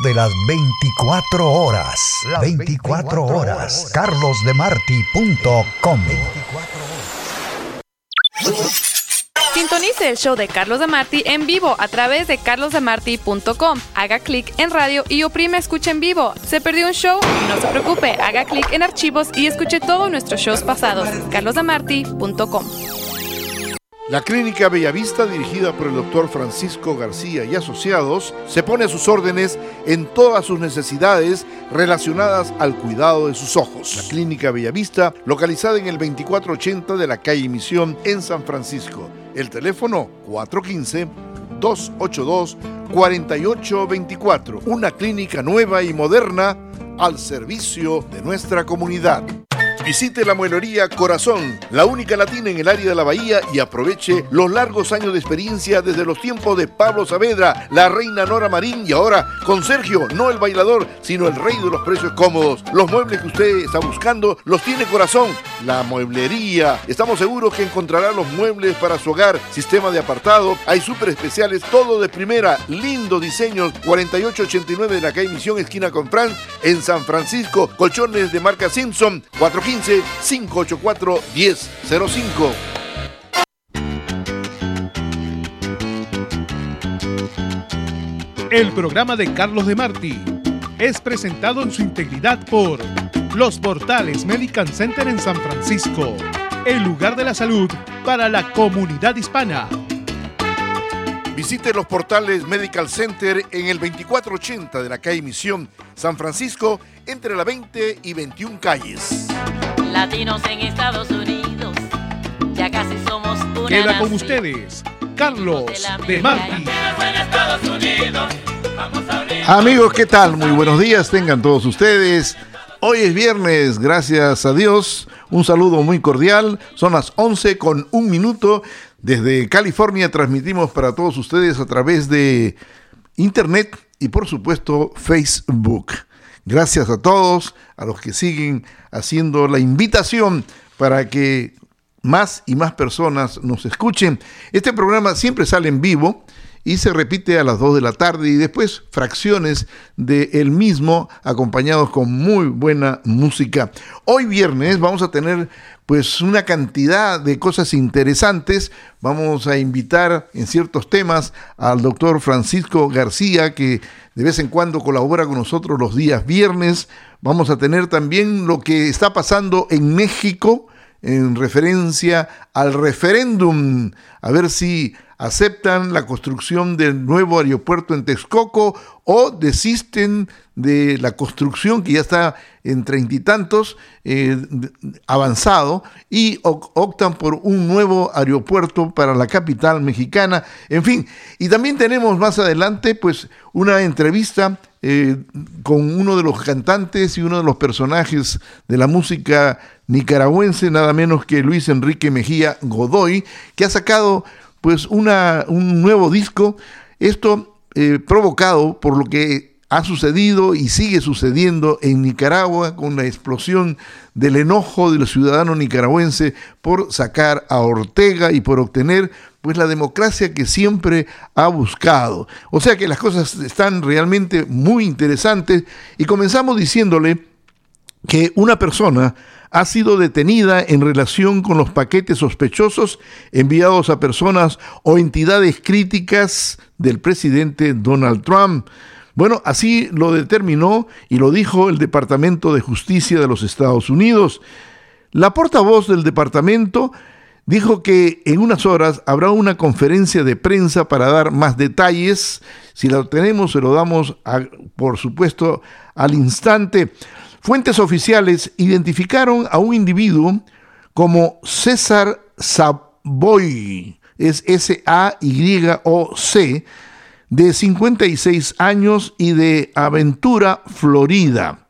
de las 24 horas. 24, horas. carlosdemarti.com. Sintonice el show de Carlos de Marti en vivo a través de carlosdemarti.com. Haga clic en radio y oprime escucha en vivo. ¿Se perdió un show? No se preocupe, haga clic en archivos y escuche todos nuestros shows pasados. carlosdemarti.com. La Clínica Bellavista, dirigida por el doctor Francisco García y asociados, se pone a sus órdenes en todas sus necesidades relacionadas al cuidado de sus ojos. La Clínica Bellavista, localizada en el 2480 de la calle Misión en San Francisco. El teléfono 415-282-4824. Una clínica nueva y moderna al servicio de nuestra comunidad. Visite la mueblería Corazón, la única latina en el área de la bahía y aproveche los largos años de experiencia desde los tiempos de Pablo Saavedra, la reina Nora Marín y ahora con Sergio, no el bailador, sino el rey de los precios cómodos. Los muebles que usted está buscando los tiene Corazón, la mueblería. Estamos seguros que encontrará los muebles para su hogar, sistema de apartado, hay súper especiales, todo de primera, lindo diseño, 4889 de la calle Misión, esquina con Fran, en San Francisco, colchones de marca Simpson, 415 584-1005. El programa de Carlos de Marti es presentado en su integridad por Los Portales Medical Center en San Francisco, el lugar de la salud para la comunidad hispana. Visite los portales Medical Center en el 2480 de la calle Misión, San Francisco, entre la 20 y 21 calles. Latinos en Estados Unidos, ya casi somos una Queda con ustedes, Carlos de Marti. Amigos, ¿qué tal? Muy buenos días, tengan todos ustedes. Hoy es viernes, gracias a Dios. Un saludo muy cordial. Son las 11 con un minuto. Desde California transmitimos para todos ustedes a través de Internet y por supuesto Facebook. Gracias a todos, a los que siguen haciendo la invitación para que más y más personas nos escuchen. Este programa siempre sale en vivo y se repite a las 2 de la tarde y después fracciones de el mismo acompañados con muy buena música. Hoy viernes vamos a tener pues una cantidad de cosas interesantes. Vamos a invitar en ciertos temas al doctor Francisco García que de vez en cuando colabora con nosotros los días viernes. Vamos a tener también lo que está pasando en México en referencia al referéndum, a ver si aceptan la construcción del nuevo aeropuerto en Texcoco o desisten de la construcción que ya está en treinta y tantos eh, avanzado y optan por un nuevo aeropuerto para la capital mexicana. En fin, y también tenemos más adelante pues una entrevista eh, con uno de los cantantes y uno de los personajes de la música nicaragüense, nada menos que Luis Enrique Mejía Godoy, que ha sacado pues una, un nuevo disco, esto eh, provocado por lo que ha sucedido y sigue sucediendo en Nicaragua con la explosión del enojo del ciudadano nicaragüense por sacar a Ortega y por obtener pues la democracia que siempre ha buscado. O sea que las cosas están realmente muy interesantes y comenzamos diciéndole que una persona ha sido detenida en relación con los paquetes sospechosos enviados a personas o entidades críticas del presidente Donald Trump. Bueno, así lo determinó y lo dijo el Departamento de Justicia de los Estados Unidos. La portavoz del departamento dijo que en unas horas habrá una conferencia de prensa para dar más detalles. Si la tenemos, se lo damos, por supuesto, al instante. Fuentes oficiales identificaron a un individuo como César Savoy, es S-A-Y-O-C, de 56 años y de Aventura, Florida.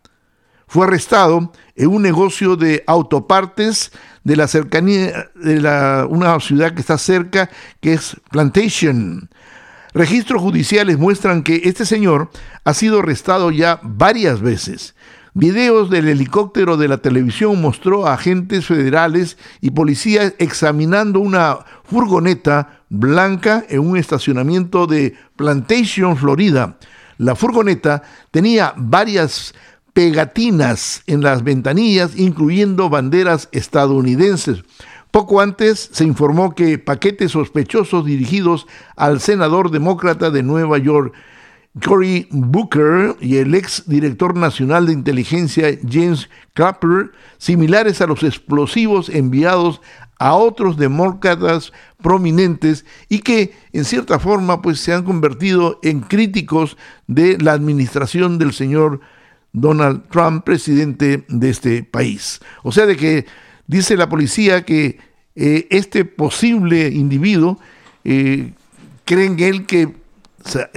Fue arrestado en un negocio de autopartes de la cercanía de una ciudad que está cerca, que es Plantation. Registros judiciales muestran que este señor ha sido arrestado ya varias veces Videos del helicóptero de la televisión mostró a agentes federales y policías examinando una furgoneta blanca en un estacionamiento de Plantation, Florida. La furgoneta tenía varias pegatinas en las ventanillas, incluyendo banderas estadounidenses. Poco antes se informó que paquetes sospechosos dirigidos al senador demócrata de Nueva York, Cory Booker, y el ex director nacional de inteligencia James Clapper, similares a los explosivos enviados a otros demócratas prominentes y que en cierta forma pues se han convertido en críticos de la administración del señor Donald Trump, presidente de este país. O sea de que dice la policía que eh, este posible individuo eh, creen él que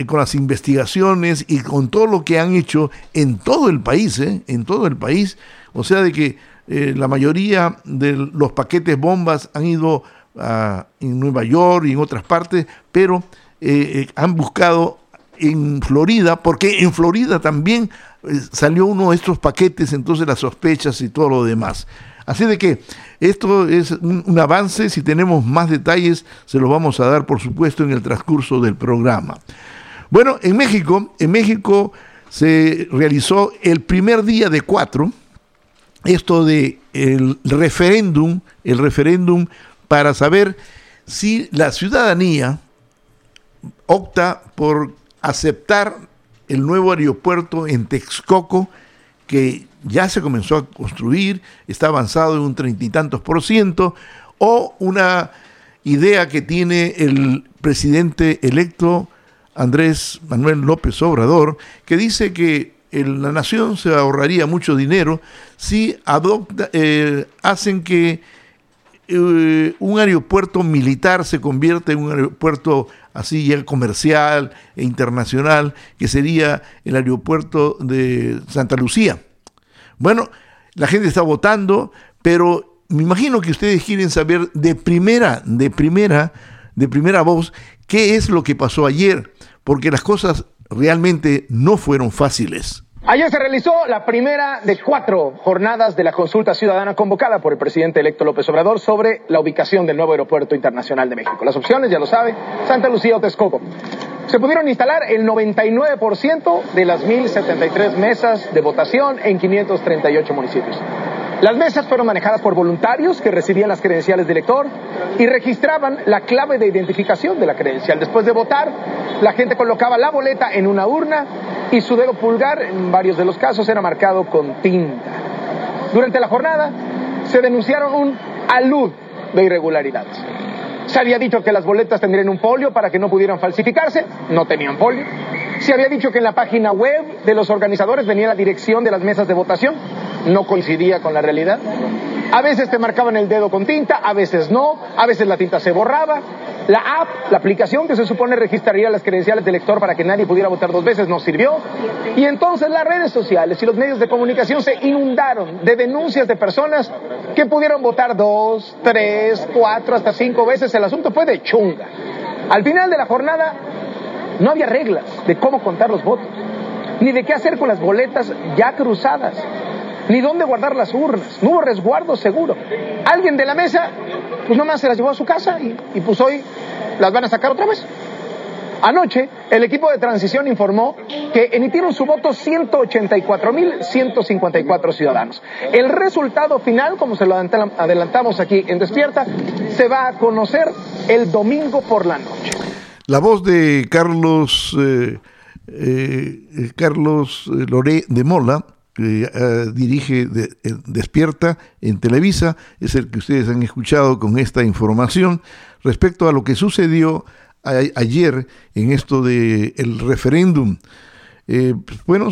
con las investigaciones y con todo lo que han hecho en todo el país, eh, en todo el país, o sea de que la mayoría de los paquetes bombas han ido a, en Nueva York y en otras partes, pero han buscado en Florida, porque en Florida también salió uno de estos paquetes, entonces las sospechas y todo lo demás. Así de que esto es un, avance, si tenemos más detalles se los vamos a dar por supuesto en el transcurso del programa. Bueno, en México, en México se realizó el primer día de cuatro, esto de el referéndum, el referéndum para saber si la ciudadanía opta por aceptar el nuevo aeropuerto en Texcoco, que ya se comenzó a construir, está avanzado en un treinta y tantos por ciento, o una idea que tiene el presidente electo Andrés Manuel López Obrador, que dice que la nación se ahorraría mucho dinero si adopta, eh, hacen que eh, un aeropuerto militar se convierta en un aeropuerto así ya comercial e internacional, que sería el aeropuerto de Santa Lucía. Bueno, la gente está votando, pero me imagino que ustedes quieren saber de primera, de primera, de primera voz, qué es lo que pasó ayer, porque las cosas realmente no fueron fáciles. Ayer se realizó la primera de cuatro jornadas de la consulta ciudadana convocada por el presidente electo López Obrador sobre la ubicación del nuevo aeropuerto internacional de México. Las opciones, ya lo sabe, Santa Lucía o Texcoco. Se pudieron instalar el 99% de las 1.073 mesas de votación en 538 municipios. Las mesas fueron manejadas por voluntarios que recibían las credenciales de elector y registraban la clave de identificación de la credencial. Después de votar, la gente colocaba la boleta en una urna y su dedo pulgar, en varios de los casos, era marcado con tinta. Durante la jornada se denunciaron un alud de irregularidades. Se había dicho que las boletas tendrían un folio para que no pudieran falsificarse, no tenían folio. Se había dicho que en la página web de los organizadores venía la dirección de las mesas de votación, no coincidía con la realidad. A veces te marcaban el dedo con tinta, a veces no, a veces la tinta se borraba. La app, la aplicación que se supone registraría las credenciales del lector para que nadie pudiera votar dos veces, no sirvió. Y entonces las redes sociales y los medios de comunicación se inundaron de denuncias de personas que pudieron votar dos, tres, cuatro, hasta cinco veces. El asunto fue de chunga. Al final de la jornada no había reglas de cómo contar los votos, ni de qué hacer con las boletas ya cruzadas ni dónde guardar las urnas, no hubo resguardo seguro. Alguien de la mesa, pues nomás se las llevó a su casa y, y pues hoy las van a sacar otra vez. Anoche, el equipo de transición informó que emitieron su voto 184.154 ciudadanos. El resultado final, como se lo adelantamos aquí en Despierta, se va a conocer el domingo por la noche. La voz de Carlos, eh, eh, Carlos Loré de Mola eh, dirige eh, Despierta en Televisa, es el que ustedes han escuchado con esta información respecto a lo que sucedió ayer en esto del el referéndum. Eh, pues, bueno,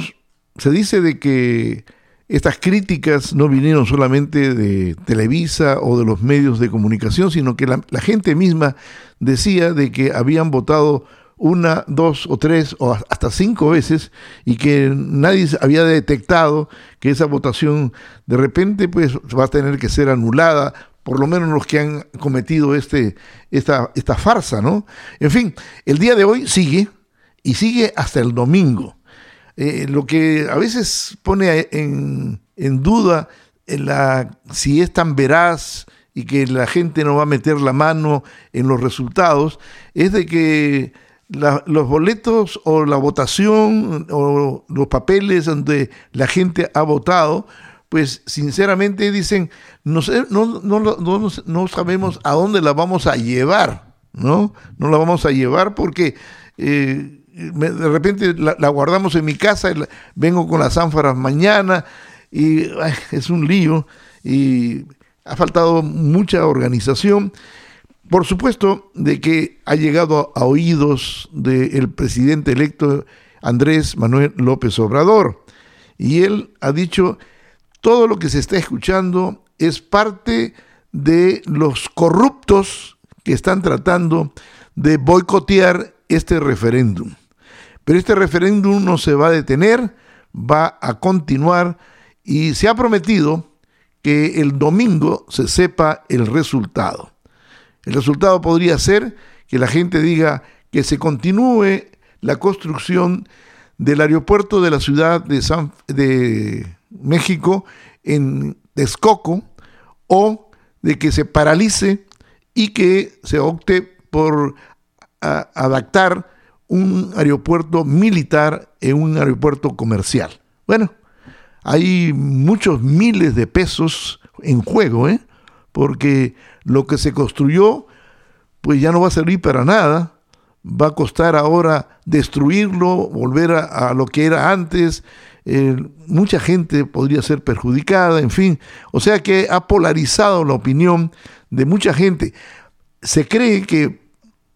se dice de que estas críticas no vinieron solamente de Televisa o de los medios de comunicación, sino que la, la gente misma decía de que habían votado una, dos o tres o hasta cinco veces y que nadie había detectado que esa votación de repente pues va a tener que ser anulada por lo menos los que han cometido este, esta, esta farsa, ¿no? En fin, el día de hoy sigue y sigue hasta el domingo. Eh, lo que a veces pone en, en duda si es tan veraz y que la gente no va a meter la mano en los resultados, es de que los boletos o la votación o los papeles donde la gente ha votado, pues sinceramente dicen, no, no, no, no, sabemos a dónde la vamos a llevar, ¿no? No la vamos a llevar porque eh, de repente la, guardamos en mi casa, vengo con las ánforas mañana y es un lío y ha faltado mucha organización. Por supuesto de que ha llegado a oídos del presidente electo Andrés Manuel López Obrador y él ha dicho todo lo que se está escuchando es parte de los corruptos que están tratando de boicotear este referéndum. Pero este referéndum no se va a detener, va a continuar y se ha prometido que el domingo se sepa el resultado. El resultado podría ser que la gente diga que se continúe la construcción del aeropuerto de la ciudad de, San, de México en Texcoco o de que se paralice y que se opte por adaptar un aeropuerto militar en un aeropuerto comercial. Bueno, hay muchos miles de pesos en juego, ¿eh? Porque lo que se construyó pues ya no va a servir para nada, va a costar ahora destruirlo, volver a, lo que era antes, eh, mucha gente podría ser perjudicada, en fin, o sea que ha polarizado la opinión de mucha gente. Se cree que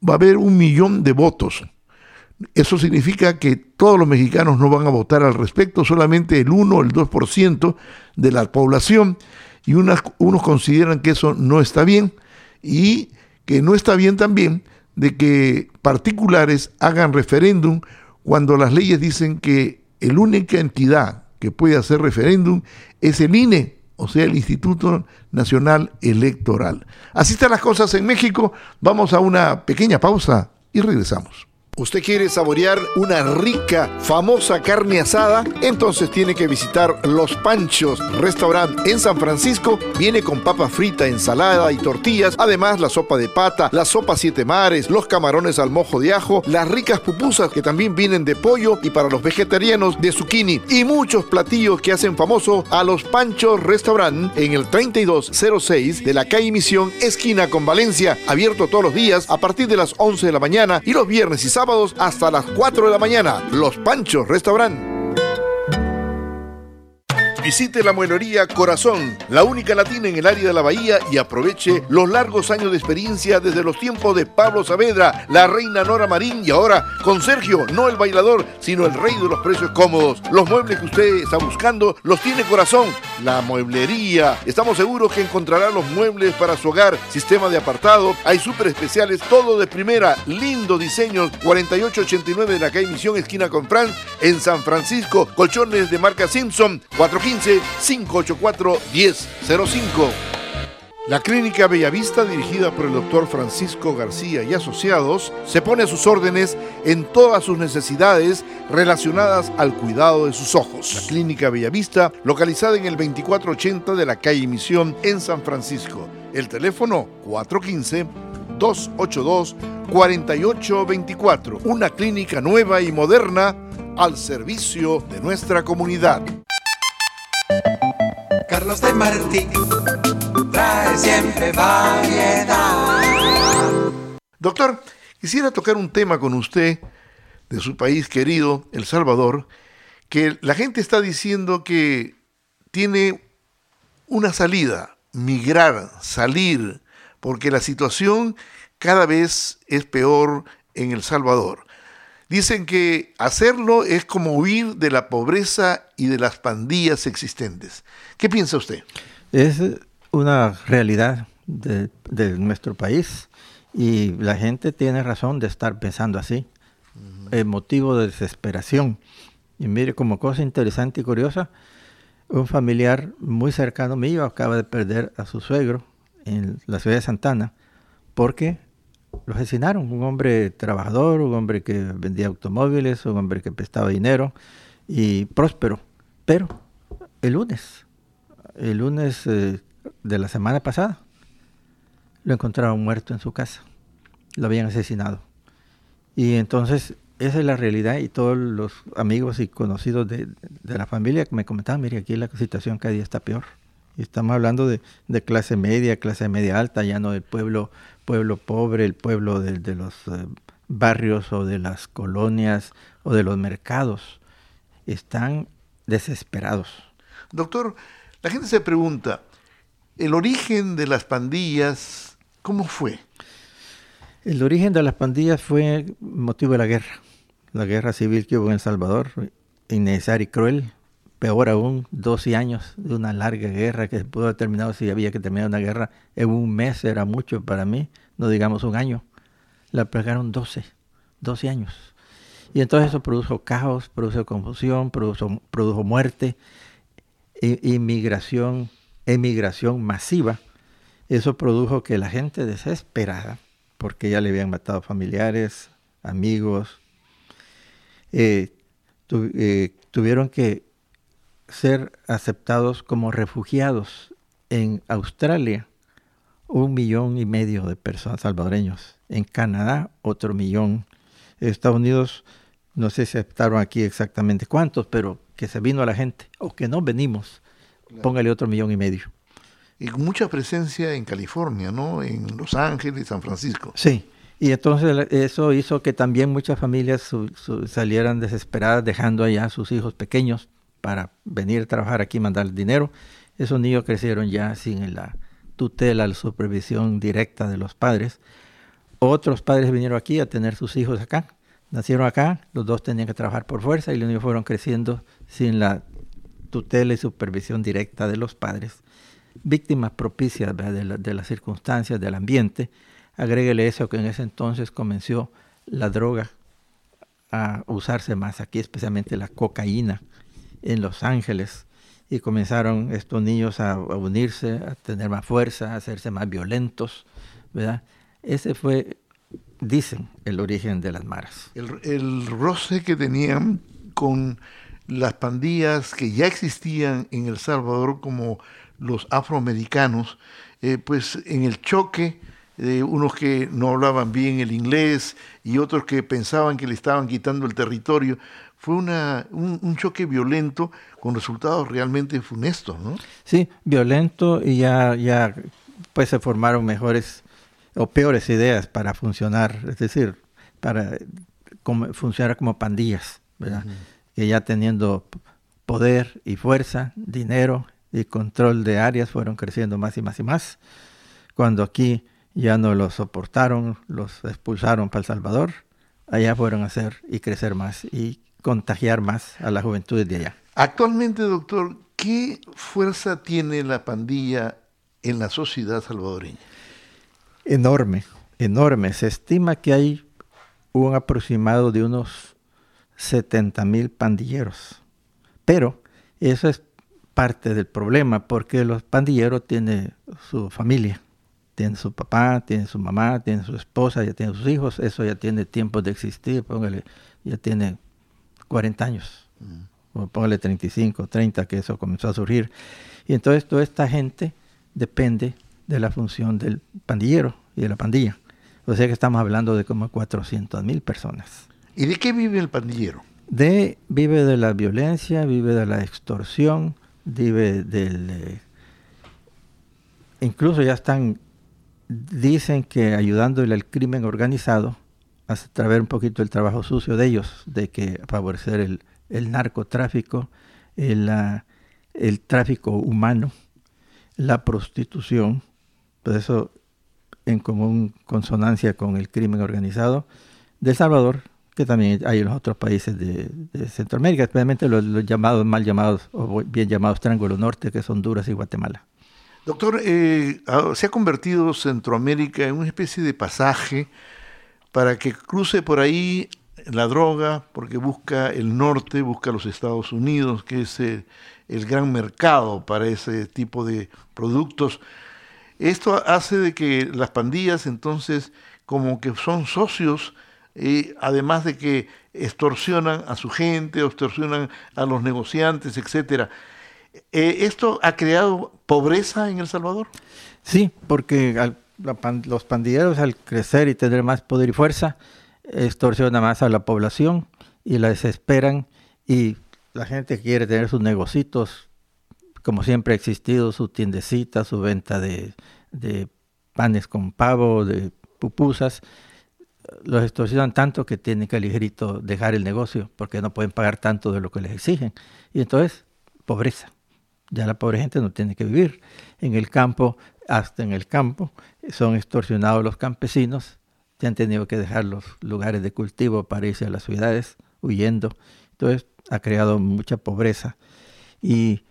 va a haber un millón de votos. Eso significa que todos los mexicanos no van a votar al respecto, solamente el 1 o el 2% de la población, y unos consideran que eso no está bien y que no está bien también de que particulares hagan referéndum cuando las leyes dicen que la única entidad que puede hacer referéndum es el INE, o sea, el Instituto Nacional Electoral. Así están las cosas en México. Vamos a una pequeña pausa y regresamos. ¿Usted quiere saborear una rica, famosa carne asada? Entonces tiene que visitar Los Panchos, restaurante en San Francisco. Viene con papa frita, ensalada y tortillas. Además, la sopa de pata, la sopa siete mares, los camarones al mojo de ajo, las ricas pupusas que también vienen de pollo y para los vegetarianos de zucchini. Y muchos platillos que hacen famoso a Los Panchos Restaurant en el 3206 de la calle Misión, esquina con Valencia. Abierto todos los días a partir de las 11 de la mañana y los viernes y sábados hasta las 4 de la mañana. Los Panchos Restaurant. Visite la mueblería Corazón, la única latina en el área de la bahía y aproveche los largos años de experiencia desde los tiempos de Pablo Saavedra, la reina Nora Marín y ahora con Sergio, no el bailador, sino el rey de los precios cómodos. Los muebles que usted está buscando los tiene Corazón, la mueblería. Estamos seguros que encontrará los muebles para su hogar, sistema de apartado, hay súper especiales, todo de primera, lindo diseño, 4889 de la calle Misión, esquina con Franz, en San Francisco, colchones de marca Simpson, 415 584-1005. La Clínica Bellavista, dirigida por el doctor Francisco García y asociados, se pone a sus órdenes en todas sus necesidades relacionadas al cuidado de sus ojos. La Clínica Bellavista, localizada en el 2480 de la calle Misión en San Francisco. El teléfono 415-282-4824. Una clínica nueva y moderna al servicio de nuestra comunidad. Carlos de Martí trae siempre variedad. Doctor, quisiera tocar un tema con usted de su país querido, El Salvador, que la gente está diciendo que tiene una salida, migrar, salir, porque la situación cada vez es peor en El Salvador. Dicen que hacerlo es como huir de la pobreza y de las pandillas existentes. ¿Qué piensa usted? Es una realidad de, nuestro país y la gente tiene razón de estar pensando así. El motivo de desesperación. Y mire, como cosa interesante y curiosa, un familiar muy cercano mío acaba de perder a su suegro en la ciudad de Santana porque lo asesinaron. Un hombre trabajador, un hombre que vendía automóviles, un hombre que prestaba dinero y próspero. Pero el lunes, el lunes eh, de la semana pasada, lo encontraron muerto en su casa. Lo habían asesinado. Y entonces esa es la realidad y todos los amigos y conocidos de, de la familia me comentaban, mire, aquí la situación cada día está peor. Y estamos hablando de, de, clase media, clase media alta, ya no del pueblo, pueblo pobre, el pueblo de, de los eh, barrios o de las colonias o de los mercados. Están desesperados. Doctor, la gente se pregunta, ¿el origen de las pandillas cómo fue? El origen de las pandillas fue motivo de la guerra la guerra civil que hubo en El Salvador, innecesaria y cruel, peor aún, 12 años de una larga guerra que se pudo haber terminado si había que terminar una guerra en un mes, era mucho para mí, no digamos un año. La pegaron 12, 12 años. Y entonces eso produjo caos, produjo confusión, produjo, produjo muerte, inmigración, emigración masiva. Eso produjo que la gente desesperada, porque ya le habían matado familiares, amigos, eh, eh, tuvieron que ser aceptados como refugiados en Australia, un millón y medio de personas salvadoreños. En Canadá, otro millón. Estados Unidos, no sé si aceptaron aquí exactamente cuántos, pero que se vino a la gente, o que no venimos, póngale otro millón y medio. Y con mucha presencia en California, ¿no? En Los Ángeles, San Francisco. Sí, y entonces eso hizo que también muchas familias salieran desesperadas dejando allá a sus hijos pequeños para venir a trabajar aquí mandar dinero. Esos niños crecieron ya sin la tutela, la supervisión directa de los padres. Otros padres vinieron aquí a tener sus hijos acá. Nacieron acá, los dos tenían que trabajar por fuerza y los niños fueron creciendo sin la tutela y supervisión directa de los padres. Víctimas propicias de, de las circunstancias, del ambiente Agréguele eso que en ese entonces comenzó la droga a usarse más aquí, especialmente la cocaína en Los Ángeles. Y comenzaron estos niños a, unirse, a tener más fuerza, a hacerse más violentos, ¿verdad? Ese fue, dicen, el origen de las maras. El, el roce que tenían con las pandillas que ya existían en El Salvador como los afroamericanos, eh, pues en el choque unos que no hablaban bien el inglés y otros que pensaban que le estaban quitando el territorio. Fue una, un, choque violento con resultados realmente funestos, ¿no? Sí, violento y ya, ya pues se formaron mejores o peores ideas para funcionar, es decir, para como, funcionar como pandillas, ¿verdad? Que ya teniendo poder y fuerza, dinero y control de áreas fueron creciendo más y más y más. Cuando aquí ya no los soportaron, los expulsaron para El Salvador, allá fueron a hacer y crecer más y contagiar más a las juventudes de allá. Actualmente, doctor, ¿qué fuerza tiene la pandilla en la sociedad salvadoreña? Enorme, enorme. Se estima que hay un aproximado de unos 70 mil pandilleros. Pero eso es parte del problema, porque los pandilleros tienen su familia tiene su papá, tiene su mamá, tiene su esposa, ya tiene sus hijos, eso ya tiene tiempo de existir, póngale, ya tiene 40 años, mm. o póngale 35, 30, que eso comenzó a surgir. Y entonces toda esta gente depende de la función del pandillero y de la pandilla. O sea que estamos hablando de como 400 mil personas. ¿Y de qué vive el pandillero? De, vive de la violencia, vive de la extorsión, vive del... Eh, incluso ya están dicen que ayudándole al crimen organizado, través un poquito el trabajo sucio de ellos, de que favorecer el, el narcotráfico, el, el, tráfico humano, la prostitución, pues eso en común consonancia con el crimen organizado de El Salvador, que también hay en los otros países de, Centroamérica, especialmente los, los, llamados, mal llamados, o bien llamados Triángulo Norte, que son Honduras y Guatemala. Doctor, eh, ah, se ha convertido Centroamérica en una especie de pasaje para que cruce por ahí la droga, porque busca el norte, busca los Estados Unidos, que es eh, el gran mercado para ese tipo de productos. Esto hace de que las pandillas entonces como que son socios, eh, además de que extorsionan a su gente, extorsionan a los negociantes, etcétera. Eh, ¿Esto ha creado pobreza en El Salvador? Sí, porque los pandilleros al crecer y tener más poder y fuerza, extorsiona más a la población y la desesperan y la gente quiere tener sus negocios, como siempre ha existido, su tiendecita, su venta de, de panes con pavo, de pupusas, los extorsionan tanto que tienen que ligerito dejar el negocio porque no pueden pagar tanto de lo que les exigen. Y entonces, pobreza. Ya la pobre gente no tiene que vivir. En el campo, hasta en el campo, son extorsionados los campesinos, ya han tenido que dejar los lugares de cultivo para irse a las ciudades, huyendo. Entonces, ha creado mucha pobreza. Y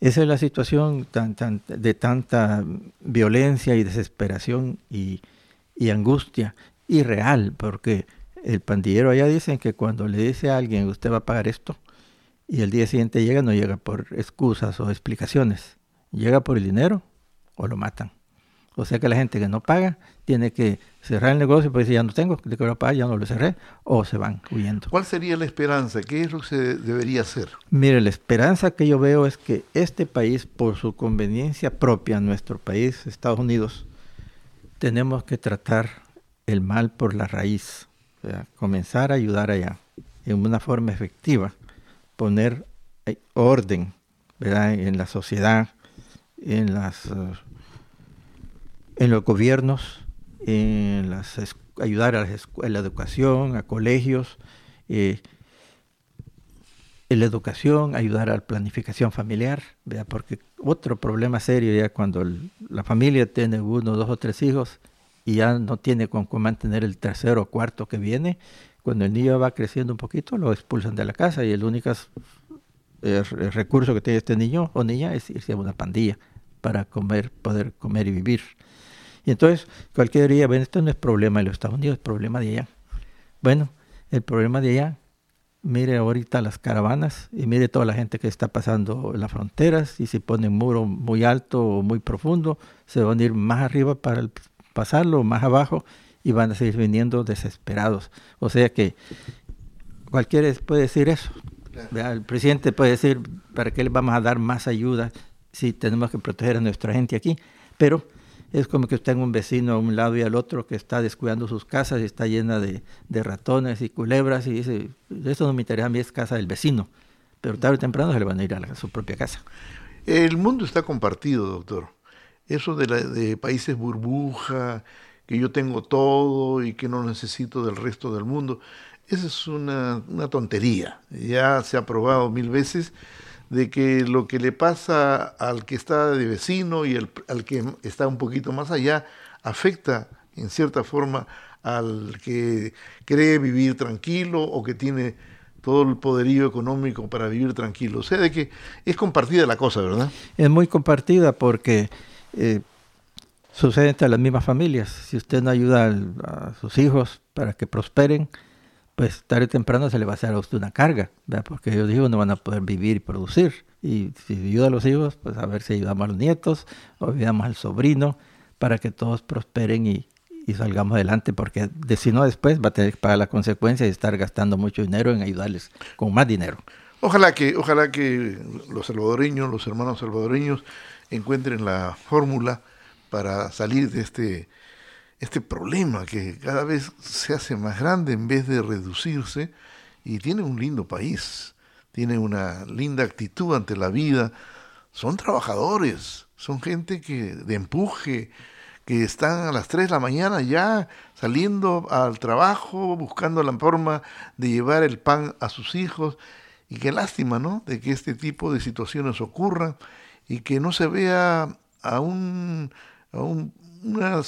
esa es la situación tan, tan, de tanta violencia y desesperación y, y angustia irreal, porque el pandillero allá dicen que cuando le dice a alguien usted va a pagar esto, y el día siguiente llega, no llega por excusas o explicaciones, llega por el dinero o lo matan. O sea que la gente que no paga tiene que cerrar el negocio porque dice ya no tengo, de que pagar, ya no lo cerré, o se van huyendo. ¿Cuál sería la esperanza? ¿Qué es lo que se debería hacer? Mire, la esperanza que yo veo es que este país, por su conveniencia propia, nuestro país, Estados Unidos, tenemos que tratar el mal por la raíz, o sea, comenzar a ayudar allá en una forma efectiva, poner eh, orden ¿verdad? en la sociedad, en, las, uh, en los gobiernos, en las ayudar a, las a, la educación, a colegios, eh, en la educación, ayudar a la planificación familiar, ¿verdad? porque otro problema serio ya cuando la familia tiene uno, dos o tres hijos, y ya no tiene con cómo mantener el tercero o cuarto que viene, cuando el niño va creciendo un poquito lo expulsan de la casa y el único eh, recurso que tiene este niño o niña es irse a una pandilla para comer, poder comer y vivir. Y entonces cualquier día, bueno, esto no es problema de los Estados Unidos, es problema de allá. Bueno, el problema de allá, mire ahorita las caravanas y mire toda la gente que está pasando las fronteras y si ponen muro muy alto o muy profundo, se van a ir más arriba para pasarlo más abajo y van a seguir viniendo desesperados. O sea que cualquiera puede decir eso. El presidente puede decir, ¿para qué le vamos a dar más ayuda si tenemos que proteger a nuestra gente aquí? Pero es como que usted tenga un vecino a un lado y al otro que está descuidando sus casas y está llena de, de ratones y culebras y dice, eso no me interesa a mí, es casa del vecino. Pero tarde o temprano se le van a ir a, la, a su propia casa. El mundo está compartido, doctor eso de, la, de países burbuja, que yo tengo todo y que no necesito del resto del mundo, esa es una, una tontería. Ya se ha probado mil veces de que lo que le pasa al que está de vecino y el, al que está un poquito más allá afecta en cierta forma al que cree vivir tranquilo o que tiene todo el poderío económico para vivir tranquilo. O sea, de que es compartida la cosa, ¿verdad? Es muy compartida porque eh, sucede entre las mismas familias. Si usted no ayuda a sus hijos para que prosperen, pues tarde o temprano se le va a hacer a usted una carga, ¿verdad? porque ellos hijos no van a poder vivir y producir. Y si ayuda a los hijos, pues a ver si ayudamos a los nietos o ayudamos al sobrino para que todos prosperen y, y salgamos adelante, porque de, si no después va a tener que pagar la consecuencia de estar gastando mucho dinero en ayudarles con más dinero. Ojalá que, ojalá que los salvadoreños, los hermanos salvadoreños, encuentren la fórmula para salir de este, este problema que cada vez se hace más grande en vez de reducirse y tiene un lindo país, tiene una linda actitud ante la vida, son trabajadores, son gente que de empuje, que están a las 3 de la mañana ya saliendo al trabajo, buscando la forma de llevar el pan a sus hijos. Y qué lástima, ¿no? De que este tipo de situaciones ocurran y que no se vea a, un, a un, una,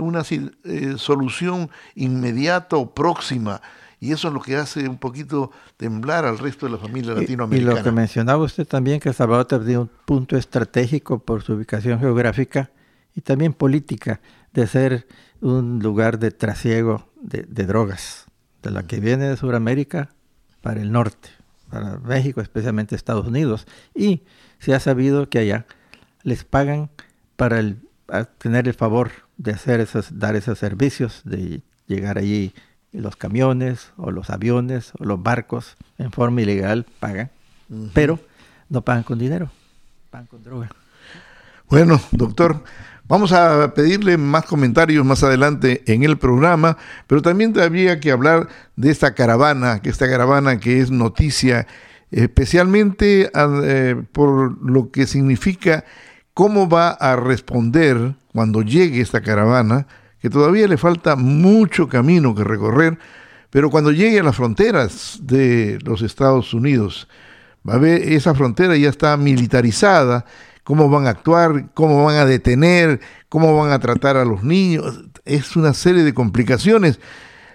una eh, solución inmediata o próxima. Y eso es lo que hace un poquito temblar al resto de la familia latinoamericana. Y, lo que mencionaba usted también, que El Salvador tiene un punto estratégico por su ubicación geográfica y también política, de ser un lugar de trasiego de, de drogas, de la que viene de Sudamérica para el norte, para México, especialmente Estados Unidos. Y se ha sabido que allá les pagan para el, tener el favor de hacer esos, dar esos servicios, de llegar allí los camiones o los aviones o los barcos en forma ilegal pagan, uh -huh. pero no pagan con dinero, pagan con droga. Bueno, doctor, Vamos a pedirle más comentarios más adelante en el programa, pero también habría que hablar de esta caravana, que esta caravana que es noticia, especialmente eh, por lo que significa cómo va a responder cuando llegue esta caravana, que todavía le falta mucho camino que recorrer, pero cuando llegue a las fronteras de los Estados Unidos, va a ver, esa frontera ya está militarizada, cómo van a actuar, cómo van a detener, cómo van a tratar a los niños. Es una serie de complicaciones.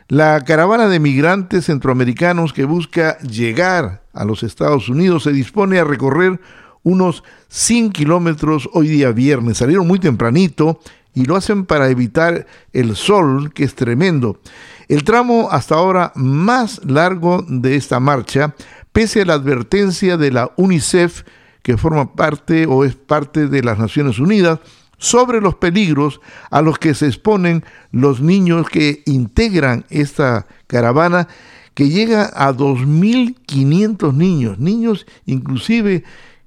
La caravana de migrantes centroamericanos que busca llegar a los Estados Unidos se dispone a recorrer unos 100 kilómetros hoy día viernes. Salieron muy tempranito y lo hacen para evitar el sol, que es tremendo. El tramo hasta ahora más largo de esta marcha, pese a la advertencia de la UNICEF, que forma parte o es parte de las Naciones Unidas, sobre los peligros a los que se exponen los niños que integran esta caravana que llega a 2.500 niños, niños inclusive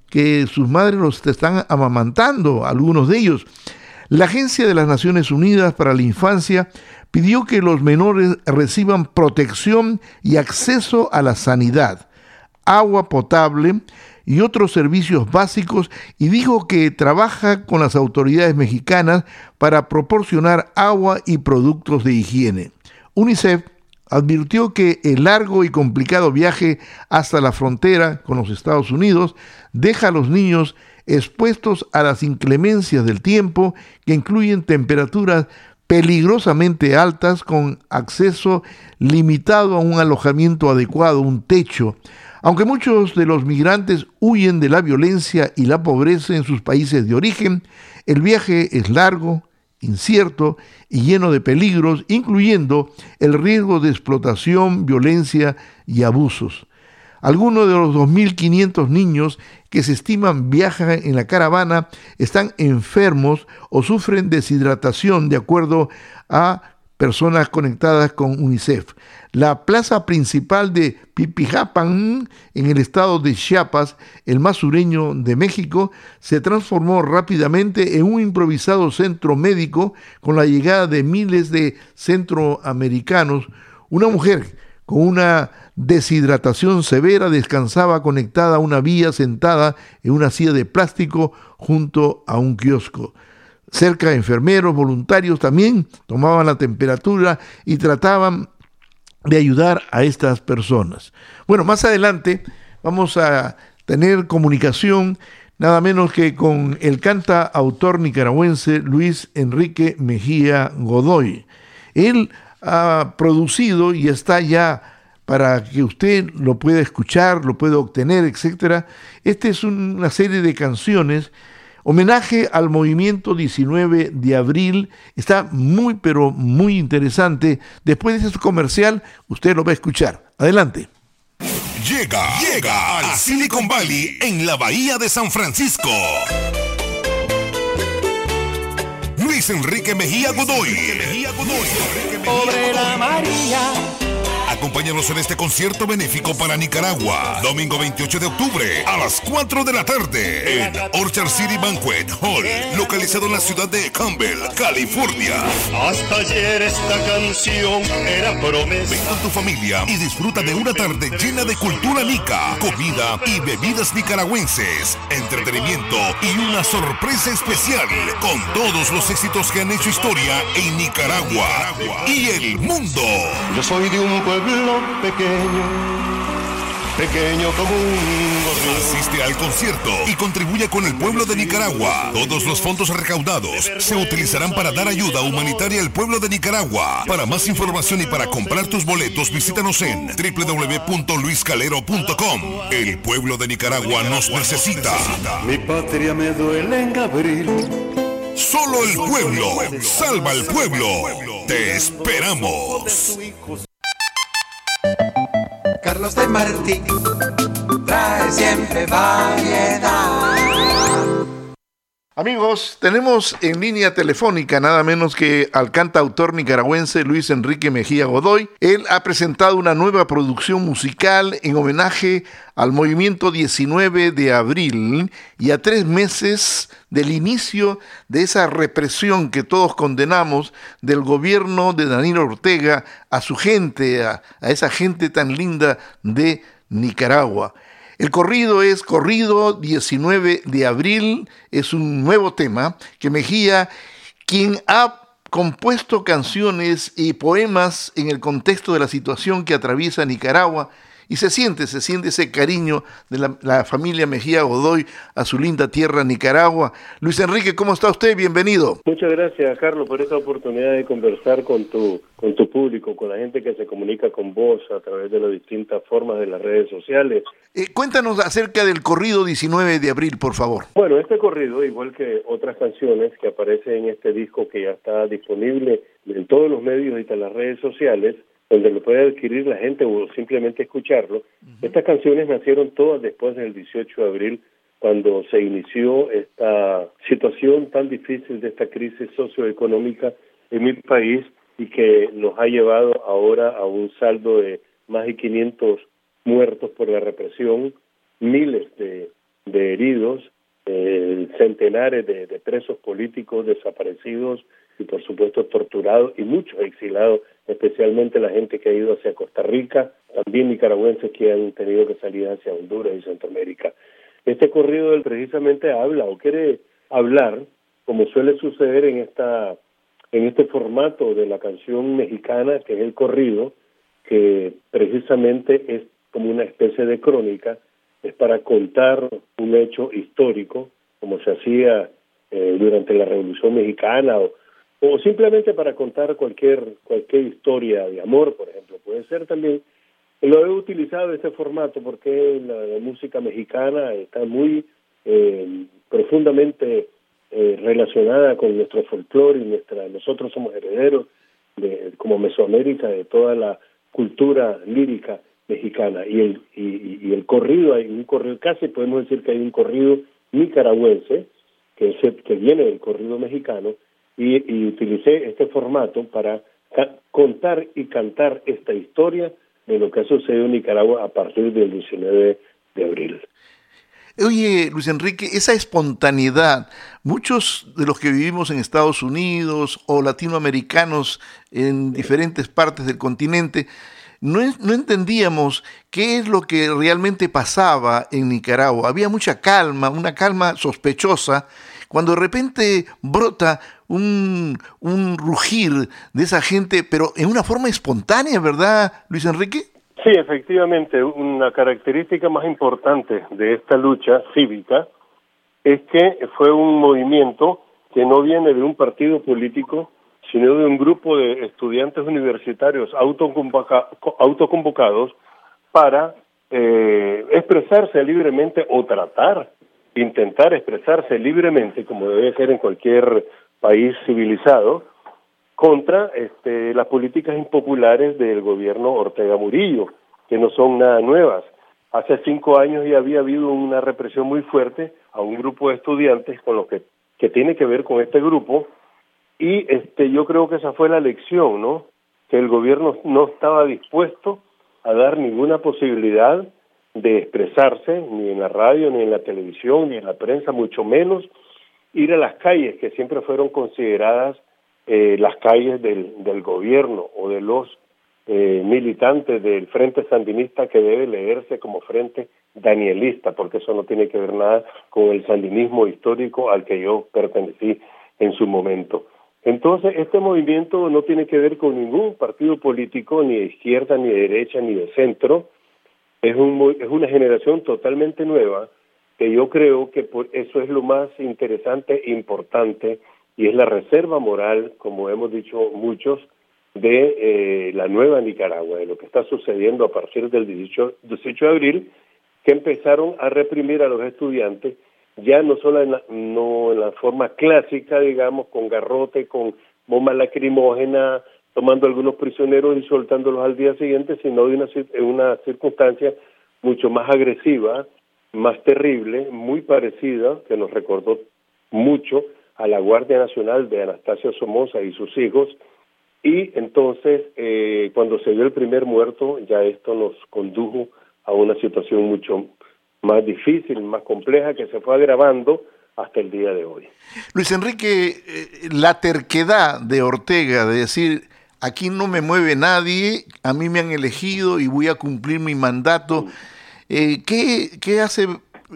que sus madres los están amamantando, algunos de ellos. La Agencia de las Naciones Unidas para la Infancia pidió que los menores reciban protección y acceso a la sanidad, agua potable, y otros servicios básicos y dijo que trabaja con las autoridades mexicanas para proporcionar agua y productos de higiene. UNICEF advirtió que el largo y complicado viaje hasta la frontera con los Estados Unidos deja a los niños expuestos a las inclemencias del tiempo que incluyen temperaturas peligrosamente altas con acceso limitado a un alojamiento adecuado, un techo, aunque muchos de los migrantes huyen de la violencia y la pobreza en sus países de origen, el viaje es largo, incierto y lleno de peligros, incluyendo el riesgo de explotación, violencia y abusos. Algunos de los 2.500 niños que se estiman viajan en la caravana están enfermos o sufren deshidratación, de acuerdo a personas conectadas con UNICEF. La plaza principal de Pipijapan, en el estado de Chiapas, el más sureño de México, se transformó rápidamente en un improvisado centro médico con la llegada de miles de centroamericanos. Una mujer con una deshidratación severa descansaba conectada a una vía sentada en una silla de plástico junto a un kiosco. Cerca de enfermeros, voluntarios también tomaban la temperatura y trataban de ayudar a estas personas. Bueno, más adelante vamos a tener comunicación nada menos que con el canta autor nicaragüense Luis Enrique Mejía Godoy. Él ha producido y está ya para que usted lo pueda escuchar, lo pueda obtener, etc. Esta es una serie de canciones Homenaje al movimiento 19 de abril. Está muy, pero muy interesante. Después de este comercial, usted lo va a escuchar. Adelante. Llega, llega al Silicon Valley en la Bahía de San Francisco. Luis Enrique Mejía Godoy. Pobre la María Acompáñanos en este concierto benéfico para Nicaragua. Domingo 28 de octubre a las 4 de la tarde en Orchard City Banquet Hall, localizado en la ciudad de Campbell, California. Hasta ayer esta canción era promesa. Ven con tu familia y disfruta de una tarde llena de cultura nica, comida y bebidas nicaragüenses, entretenimiento y una sorpresa especial con todos los éxitos que han hecho historia en Nicaragua y el mundo. Yo soy de un pueblo pequeño, pequeño como un Asiste al concierto y contribuye con el pueblo de Nicaragua. Todos los fondos recaudados se utilizarán para dar ayuda humanitaria al pueblo de Nicaragua. Para más información y para comprar tus boletos, visítanos en www.luiscalero.com. El pueblo de Nicaragua nos necesita. Mi patria me duele en abril. Solo el pueblo salva al pueblo. Te esperamos. Carlos de Martí trae siempre variedad. Amigos, tenemos en línea telefónica nada menos que al cantautor nicaragüense Luis Enrique Mejía Godoy. Él ha presentado una nueva producción musical en homenaje al movimiento 19 de abril y a tres meses del inicio de esa represión que todos condenamos del gobierno de Danilo Ortega a su gente, a, a esa gente tan linda de Nicaragua. El corrido es Corrido 19 de abril, es un nuevo tema que Mejía, quien ha compuesto canciones y poemas en el contexto de la situación que atraviesa Nicaragua, y se siente, se siente ese cariño de la, familia Mejía Godoy a su linda tierra Nicaragua. Luis Enrique, ¿cómo está usted? Bienvenido. Muchas gracias, Carlos, por esta oportunidad de conversar con tu, con tu público, con la gente que se comunica con vos a través de las distintas formas de las redes sociales. Eh, cuéntanos acerca del corrido 19 de abril, por favor. Bueno, este corrido, igual que otras canciones que aparecen en este disco que ya está disponible en todos los medios y en las redes sociales, donde lo puede adquirir la gente o simplemente escucharlo. Estas canciones nacieron todas después del 18 de abril, cuando se inició esta situación tan difícil de esta crisis socioeconómica en mi país y que nos ha llevado ahora a un saldo de más de 500 muertos por la represión, miles de, heridos, eh, centenares de presos políticos desaparecidos y por supuesto torturados y muchos exilados especialmente la gente que ha ido hacia Costa Rica, también nicaragüenses que han tenido que salir hacia Honduras y Centroamérica. Este corrido él precisamente habla o quiere hablar, como suele suceder en esta en este formato de la canción mexicana, que es el corrido, que precisamente es como una especie de crónica, es para contar un hecho histórico, como se hacía eh, durante la Revolución Mexicana o, o simplemente para contar cualquier cualquier historia de amor, por ejemplo, puede ser también. Lo he utilizado este formato porque la, música mexicana está muy eh, profundamente eh, relacionada con nuestro folclore y nuestra nosotros somos herederos de como Mesoamérica de toda la cultura lírica mexicana y el y, el corrido hay un corrido casi podemos decir que hay un corrido nicaragüense que que viene del corrido mexicano y, utilicé este formato para contar y cantar esta historia de lo que ha sucedido en Nicaragua a partir del 19 de abril. Oye, Luis Enrique, esa espontaneidad, muchos de los que vivimos en Estados Unidos o latinoamericanos en diferentes partes del continente, no, no, entendíamos qué es lo que realmente pasaba en Nicaragua. Había mucha calma, una calma sospechosa, cuando de repente brota un, un rugir de esa gente, pero en una forma espontánea, ¿verdad, Luis Enrique? Sí, efectivamente, una característica más importante de esta lucha cívica es que fue un movimiento que no viene de un partido político, sino de un grupo de estudiantes universitarios autoconvocados para eh, expresarse libremente o tratar, intentar expresarse libremente, como debe ser en cualquier país civilizado, contra este, las políticas impopulares del gobierno Ortega Murillo, que no son nada nuevas. Hace cinco años ya había habido una represión muy fuerte a un grupo de estudiantes con lo que, que tiene que ver con este grupo, y este, yo creo que esa fue la lección, ¿no? Que el gobierno no estaba dispuesto a dar ninguna posibilidad de expresarse, ni en la radio, ni en la televisión, ni en la prensa, mucho menos ir a las calles que siempre fueron consideradas eh, las calles del, del gobierno o de los eh, militantes del Frente Sandinista que debe leerse como Frente Danielista, porque eso no tiene que ver nada con el sandinismo histórico al que yo pertenecí en su momento. Entonces, este movimiento no tiene que ver con ningún partido político, ni de izquierda, ni de derecha, ni de centro. Es, un, es una generación totalmente nueva que yo creo que por eso es lo más interesante e importante y es la reserva moral, como hemos dicho muchos, de eh, la nueva Nicaragua, de lo que está sucediendo a partir del 18, 18 de abril, que empezaron a reprimir a los estudiantes, ya no solo en la, no en la forma clásica, digamos, con garrote, con bomba lacrimógena, tomando algunos prisioneros y soltándolos al día siguiente, sino de una, una circunstancia mucho más agresiva, más terrible, muy parecida, que nos recordó mucho a la Guardia Nacional de Anastasio Somoza y sus hijos, y entonces eh, cuando se dio el primer muerto, ya esto nos condujo a una situación mucho más difícil, más compleja, que se fue agravando hasta el día de hoy. Luis Enrique, eh, la terquedad de Ortega de decir, aquí no me mueve nadie, a mí me han elegido y voy a cumplir mi mandato, eh, ¿qué, ¿qué, hace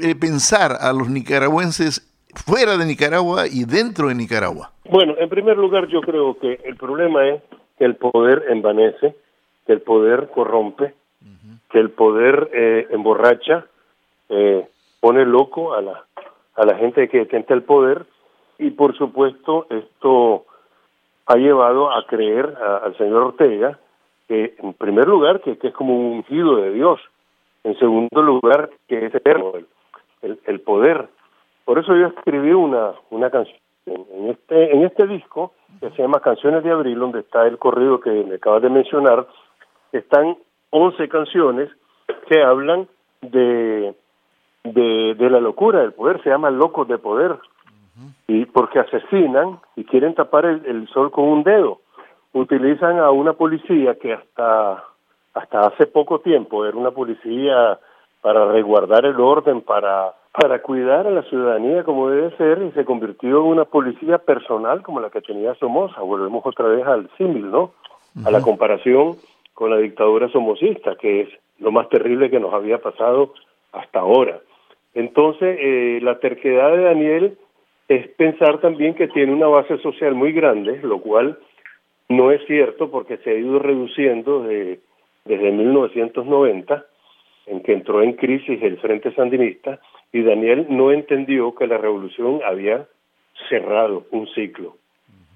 eh, pensar a los nicaragüenses fuera de Nicaragua y dentro de Nicaragua? Bueno, en primer lugar yo creo que el problema es que el poder envanece, que el poder corrompe, que el poder eh, emborracha, eh, pone loco a la, a la gente que detenta el poder. Y por supuesto esto ha llevado a creer al señor Ortega que en primer lugar que, es como un ungido de Dios, en segundo lugar que es eterno el, poder. Por eso yo escribí una, una canción en este, en este disco que se llama Canciones de Abril, donde está el corrido que me acabas de mencionar, están 11 canciones que hablan de, de, la locura del poder, se llaman locos de poder, y porque asesinan y quieren tapar el, sol con un dedo. Utilizan a una policía que hasta, hasta hace poco tiempo era una policía para resguardar el orden, para, para cuidar a la ciudadanía como debe ser, y se convirtió en una policía personal como la que tenía Somoza. Volvemos otra vez al símil, ¿no? A la comparación con la dictadura somocista, que es lo más terrible que nos había pasado hasta ahora. Entonces, eh, la terquedad de Daniel es pensar también que tiene una base social muy grande, lo cual no es cierto porque se ha ido reduciendo de, desde 1990, en que entró en crisis el Frente Sandinista, y Daniel no entendió que la revolución había cerrado un ciclo.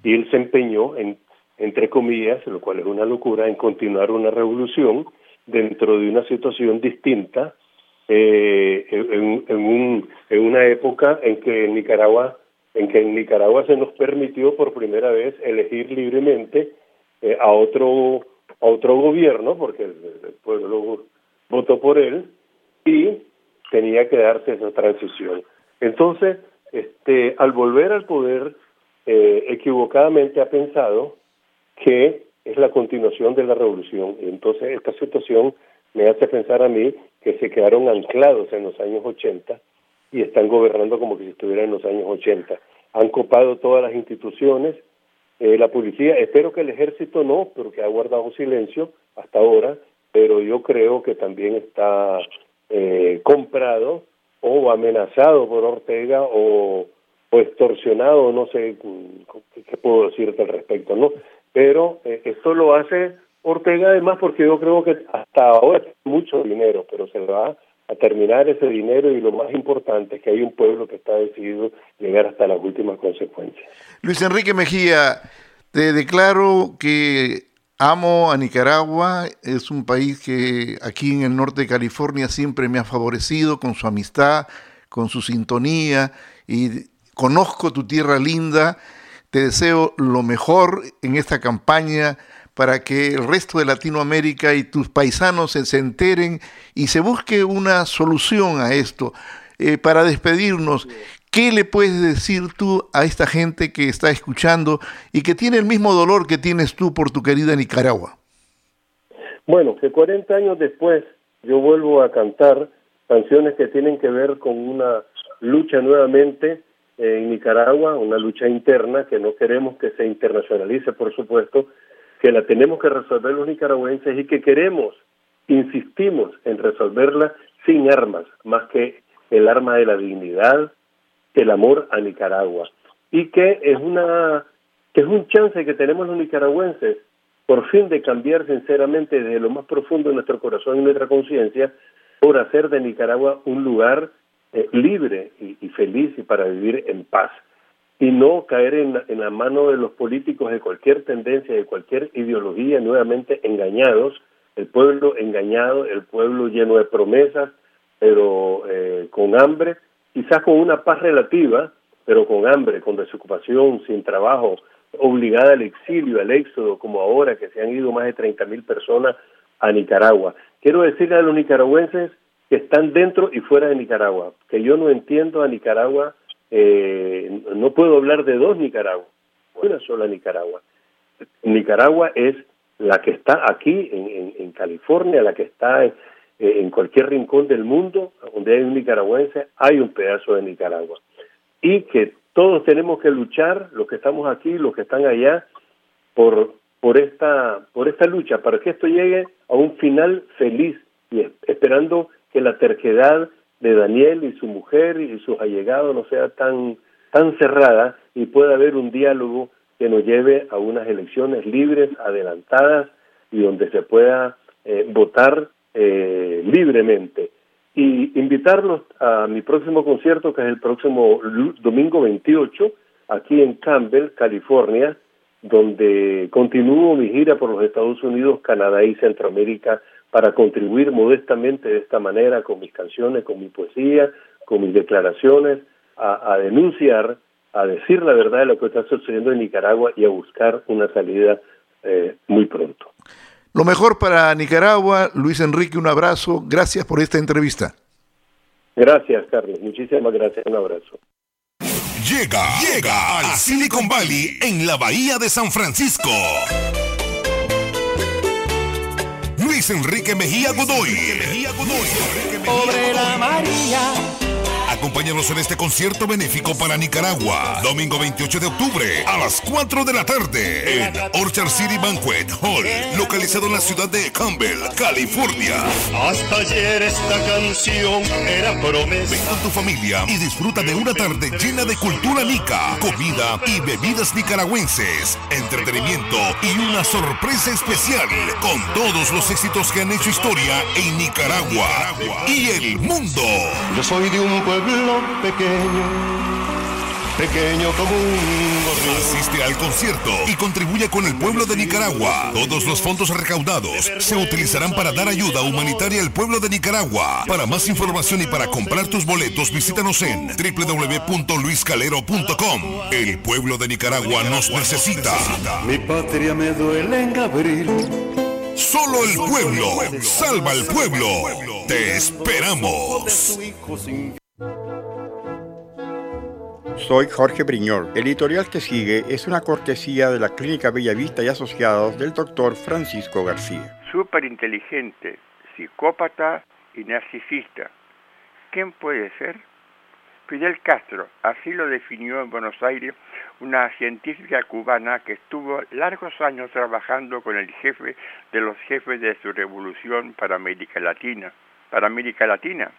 Y él se empeñó en entre comillas, lo cual es una locura, en continuar una revolución dentro de una situación distinta eh, en, en, un, en una época en que en Nicaragua en que en Nicaragua se nos permitió por primera vez elegir libremente eh, a otro a otro gobierno porque el, pueblo votó por él y tenía que darse esa transición entonces este al volver al poder eh, equivocadamente ha pensado que es la continuación de la revolución. Y entonces esta situación me hace pensar a mí que se quedaron anclados en los años 80 y están gobernando como que si estuvieran en los años 80. Han copado todas las instituciones, eh, la policía, espero que el ejército no, porque ha guardado silencio hasta ahora, pero yo creo que también está eh, comprado o amenazado por Ortega o, o extorsionado, no sé qué, qué puedo decirte al respecto, ¿no? pero eh, esto lo hace Ortega además porque yo creo que hasta ahora es mucho dinero, pero se va a terminar ese dinero y lo más importante es que hay un pueblo que está decidido llegar hasta las últimas consecuencias. Luis Enrique Mejía, te declaro que amo a Nicaragua, es un país que aquí en el norte de California siempre me ha favorecido con su amistad, con su sintonía y conozco tu tierra linda te deseo lo mejor en esta campaña para que el resto de Latinoamérica y tus paisanos se, enteren y se busque una solución a esto. Eh, para despedirnos, ¿qué le puedes decir tú a esta gente que está escuchando y que tiene el mismo dolor que tienes tú por tu querida Nicaragua? Bueno, que 40 años después yo vuelvo a cantar canciones que tienen que ver con una lucha nuevamente en Nicaragua, una lucha interna que no queremos que se internacionalice, por supuesto, que la tenemos que resolver los nicaragüenses y que queremos, insistimos en resolverla sin armas, más que el arma de la dignidad, el amor a Nicaragua. Y que es una que es un chance que tenemos los nicaragüenses por fin de cambiar sinceramente desde lo más profundo de nuestro corazón y nuestra conciencia por hacer de Nicaragua un lugar eh, libre y, feliz y para vivir en paz y no caer en, en la mano de los políticos de cualquier tendencia, de cualquier ideología, nuevamente engañados, el pueblo engañado, el pueblo lleno de promesas, pero eh, con hambre, quizás con una paz relativa, pero con hambre, con desocupación, sin trabajo, obligada al exilio, al éxodo, como ahora que se han ido más de 30 mil personas a Nicaragua. Quiero decirle a los nicaragüenses que están dentro y fuera de Nicaragua, que yo no entiendo a Nicaragua eh, no puedo hablar de dos Nicaragua, una sola Nicaragua. Nicaragua es la que está aquí en, en, California, la que está en, cualquier rincón del mundo, donde hay un nicaragüense, hay un pedazo de Nicaragua. Y que todos tenemos que luchar, los que estamos aquí, los que están allá, por, por, esta, por esta lucha, para que esto llegue a un final feliz y esperando que la terquedad de Daniel y su mujer y sus allegados no sea tan, tan cerrada y pueda haber un diálogo que nos lleve a unas elecciones libres, adelantadas y donde se pueda eh, votar eh, libremente. Y invitarlos a mi próximo concierto, que es el próximo domingo 28, aquí en Campbell, California, donde continúo mi gira por los Estados Unidos, Canadá y Centroamérica para contribuir modestamente de esta manera con mis canciones, con mi poesía, con mis declaraciones, a, denunciar, a decir la verdad de lo que está sucediendo en Nicaragua y a buscar una salida eh, muy pronto. Lo mejor para Nicaragua, Luis Enrique, un abrazo. Gracias por esta entrevista. Gracias, Carlos. Muchísimas gracias. Un abrazo. Llega, llega al Silicon Valley en la Bahía de San Francisco. Luis Enrique Mejía Godoy. Mejía Godoy. la María Acompáñanos en este concierto benéfico para Nicaragua, domingo 28 de octubre a las 4 de la tarde en Orchard City Banquet Hall, localizado en la ciudad de Campbell, California. Hasta ayer esta canción era promesa. Ven con tu familia y disfruta de una tarde llena de cultura nica, comida y bebidas nicaragüenses, entretenimiento y una sorpresa especial con todos los éxitos que han hecho historia en Nicaragua y el mundo. Yo soy de un pueblo pequeño, pequeño como un Asiste al concierto y contribuye con el pueblo de Nicaragua. Todos los fondos recaudados se utilizarán para dar ayuda humanitaria al pueblo de Nicaragua. Para más información y para comprar tus boletos, visítanos en www.luiscalero.com. El pueblo de Nicaragua nos necesita. Mi patria me duele en abril. Solo el pueblo salva al pueblo. Te esperamos. Soy Jorge Briñol. El editorial que sigue es una cortesía de la Clínica Bellavista y Asociados del doctor Francisco García. Súper inteligente, psicópata y narcisista. ¿Quién puede ser? Fidel Castro, así lo definió en Buenos Aires una científica cubana que estuvo largos años trabajando con el jefe de los jefes de su revolución para América Latina. Para América Latina,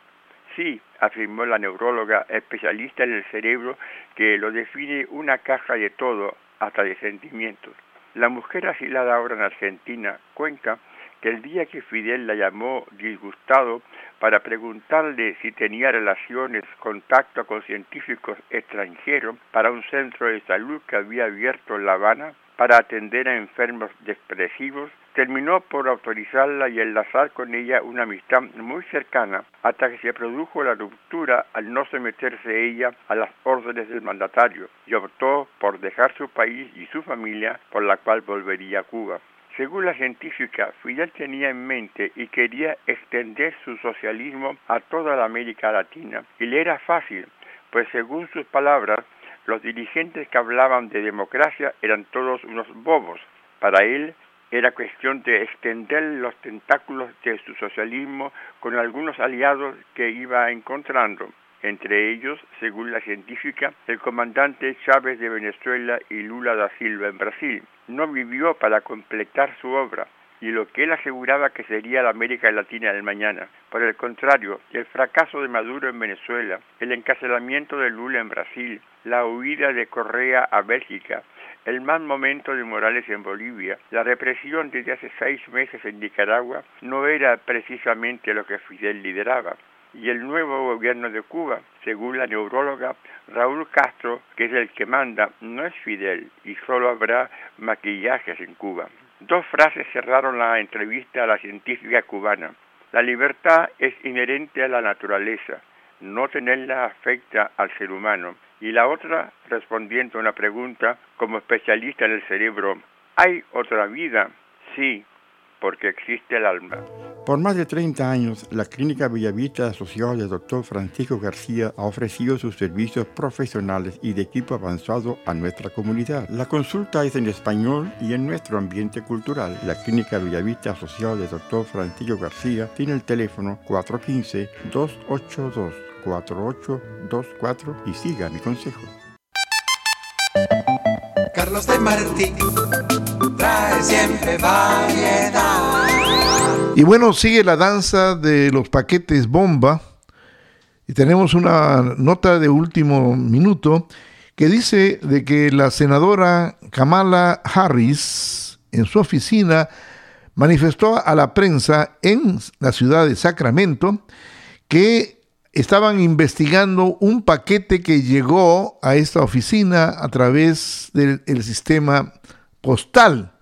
Sí, afirmó la neuróloga especialista en el cerebro que lo define una caja de todo, hasta de sentimientos. La mujer asilada ahora en Argentina cuenta que el día que Fidel la llamó disgustado para preguntarle si tenía relaciones, contacto con científicos extranjeros para un centro de salud que había abierto en La Habana para atender a enfermos depresivos, terminó por autorizarla y enlazar con ella una amistad muy cercana hasta que se produjo la ruptura al no someterse ella a las órdenes del mandatario y optó por dejar su país y su familia por la cual volvería a Cuba. Según la científica, Fidel tenía en mente y quería extender su socialismo a toda la América Latina y le era fácil, pues según sus palabras, los dirigentes que hablaban de democracia eran todos unos bobos. Para él, era cuestión de extender los tentáculos de su socialismo con algunos aliados que iba encontrando, entre ellos, según la científica, el comandante Chávez de Venezuela y Lula da Silva en Brasil. No vivió para completar su obra, y lo que él aseguraba que sería la América Latina del mañana. Por el contrario, el fracaso de Maduro en Venezuela, el encarcelamiento de Lula en Brasil, la huida de Correa a Bélgica, el mal momento de Morales en Bolivia, la represión desde hace seis meses en Nicaragua, no era precisamente lo que Fidel lideraba. Y el nuevo gobierno de Cuba, según la neuróloga Raúl Castro, que es el que manda, no es Fidel y solo habrá maquillajes en Cuba. Dos frases cerraron la entrevista a la científica cubana. La libertad es inherente a la naturaleza, no tenerla afecta al ser humano. Y la otra, respondiendo a una pregunta como especialista en el cerebro, ¿hay otra vida? Sí, porque existe el alma. Por más de 30 años, la Clínica Bellavista asociada del Dr. Francisco García ha ofrecido sus servicios profesionales y de equipo avanzado a nuestra comunidad. La consulta es en español y en nuestro ambiente cultural. La Clínica Bellavista asociada del Dr. Francisco García tiene el teléfono 415-282-4824 y siga mi consejo. Carlos de Martí trae siempre variedad. Y bueno, sigue la danza de los paquetes bomba. Y tenemos una nota de último minuto que dice de que la senadora Kamala Harris en su oficina manifestó a la prensa en la ciudad de Sacramento que estaban investigando un paquete que llegó a esta oficina a través del el sistema postal.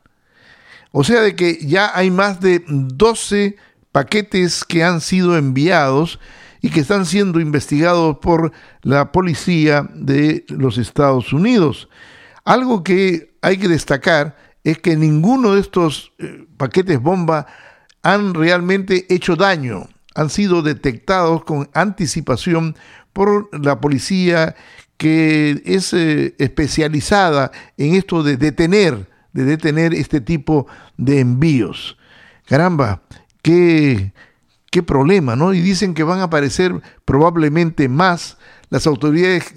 O sea de que ya hay más de 12 paquetes que han sido enviados y que están siendo investigados por la policía de los Estados Unidos. Algo que hay que destacar es que ninguno de estos eh, paquetes bomba han realmente hecho daño, han sido detectados con anticipación por la policía que es eh, especializada en esto de detener de detener este tipo de envíos. Caramba, qué, qué problema, ¿no? Y dicen que van a aparecer probablemente más. Las autoridades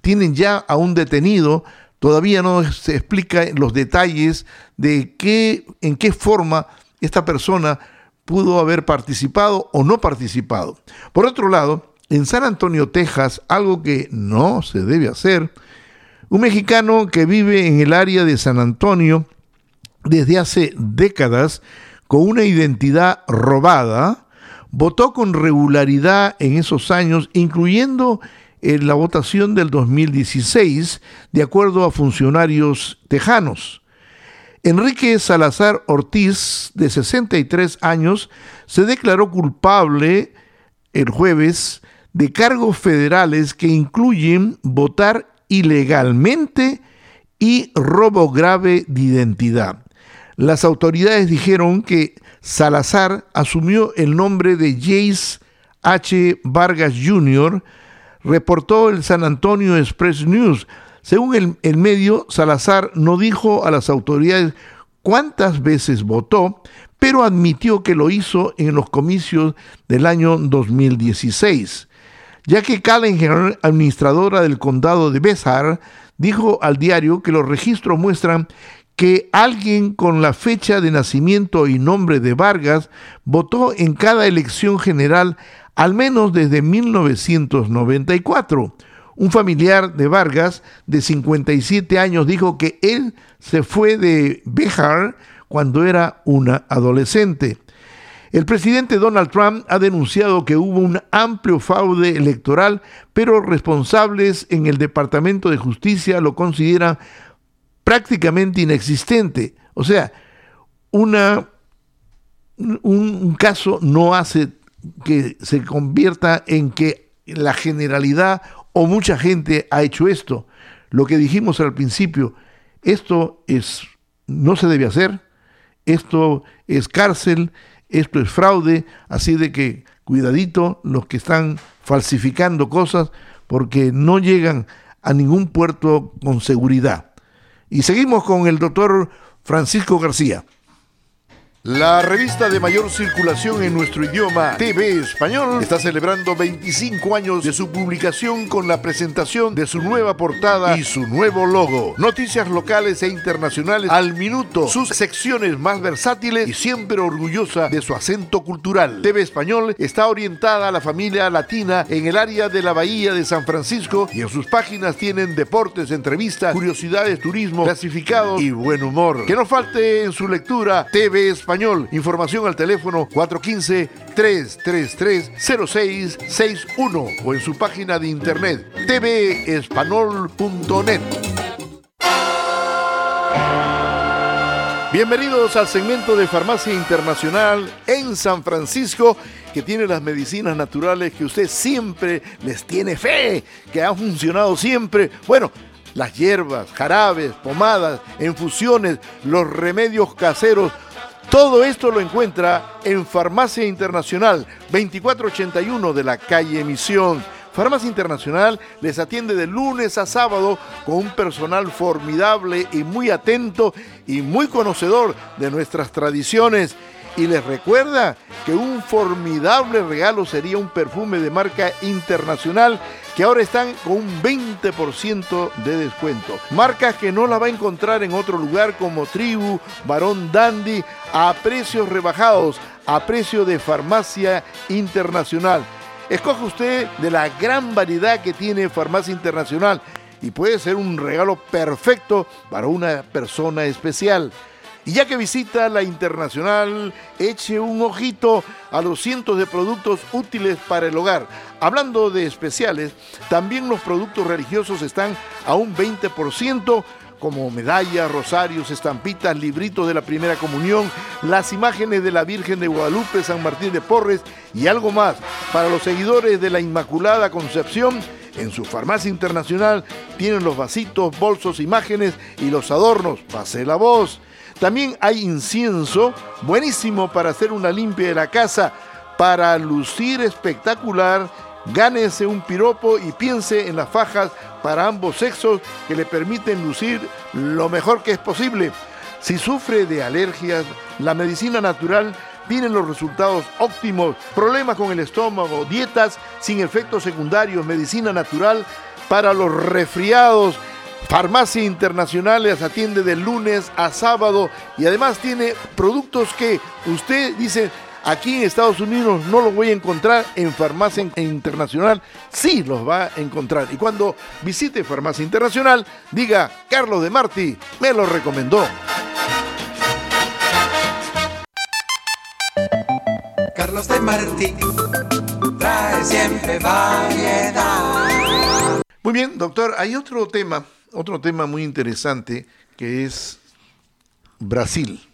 tienen ya a un detenido, todavía no se explica los detalles de qué, en qué forma esta persona pudo haber participado o no participado. Por otro lado, en San Antonio, Texas, algo que no se debe hacer, un mexicano que vive en el área de San Antonio desde hace décadas con una identidad robada, votó con regularidad en esos años, incluyendo en la votación del 2016, de acuerdo a funcionarios tejanos. Enrique Salazar Ortiz, de 63 años, se declaró culpable el jueves de cargos federales que incluyen votar ilegalmente y robo grave de identidad. Las autoridades dijeron que Salazar asumió el nombre de Jace H. Vargas Jr., reportó el San Antonio Express News. Según el, medio, Salazar no dijo a las autoridades cuántas veces votó, pero admitió que lo hizo en los comicios del año 2016 ya que Callahan, administradora del condado de Besar, dijo al diario que los registros muestran que alguien con la fecha de nacimiento y nombre de Vargas votó en cada elección general al menos desde 1994. Un familiar de Vargas de 57 años dijo que él se fue de Bejar cuando era una adolescente. El presidente Donald Trump ha denunciado que hubo un amplio fraude electoral, pero responsables en el Departamento de Justicia lo consideran prácticamente inexistente. O sea, una, un, caso no hace que se convierta en que la generalidad o mucha gente ha hecho esto. Lo que dijimos al principio, esto es no se debe hacer, esto es cárcel, esto es fraude, así de que cuidadito los que están falsificando cosas porque no llegan a ningún puerto con seguridad. Y seguimos con el doctor Francisco García. La revista de mayor circulación en nuestro idioma, TV Español, está celebrando 25 años de su publicación con la presentación de su nueva portada y su nuevo logo. Noticias locales e internacionales al minuto, sus secciones más versátiles y siempre orgullosa de su acento cultural. TV Español está orientada a la familia latina en el área de la Bahía de San Francisco y en sus páginas tienen deportes, entrevistas, curiosidades, turismo, clasificados y buen humor. Que no falte en su lectura TV Español Información al teléfono 415-333-0661 o en su página de internet tvespanol.net. Bienvenidos al segmento de Farmacia Internacional en San Francisco que tiene las medicinas naturales que usted siempre les tiene fe, que han funcionado siempre. Bueno, las hierbas, jarabes, pomadas, infusiones, los remedios caseros Todo esto lo encuentra en Farmacia Internacional 2481 de la calle Misión. Farmacia Internacional les atiende de lunes a sábado con un personal formidable y muy atento y muy conocedor de nuestras tradiciones. Y les recuerda que un formidable regalo sería un perfume de marca internacional que ahora están con un 20% de descuento. Marcas que no la va a encontrar en otro lugar como Tribu, Barón Dandy, a precios rebajados, a precio de farmacia internacional. Escoge usted de la gran variedad que tiene Farmacia Internacional y puede ser un regalo perfecto para una persona especial. Y ya que visita la internacional, eche un ojito a los cientos de productos útiles para el hogar. Hablando de especiales, también los productos religiosos están a un 20% como medallas, rosarios, estampitas, libritos de la primera comunión, las imágenes de la Virgen de Guadalupe, San Martín de Porres y algo más. Para los seguidores de la Inmaculada Concepción, en su farmacia internacional tienen los vasitos, bolsos, imágenes y los adornos. Pase la voz. También hay incienso, buenísimo para hacer una limpia de la casa, para lucir espectacular. Gánese un piropo y piense en las fajas para ambos sexos que le permiten lucir lo mejor que es posible. Si sufre de alergias, la medicina natural tiene los resultados óptimos. Problemas con el estómago, dietas sin efectos secundarios, medicina natural para los resfriados. Farmacia Internacional les atiende de lunes a sábado y además tiene productos que usted dice, Aquí en Estados Unidos no los voy a encontrar en Farmacia Internacional, sí los va a encontrar. Y cuando visite Farmacia Internacional, diga, Carlos de Marti me lo recomendó. Carlos de Marti trae siempre variedad. Muy bien, doctor, hay otro tema, otro tema muy interesante que es Brasil.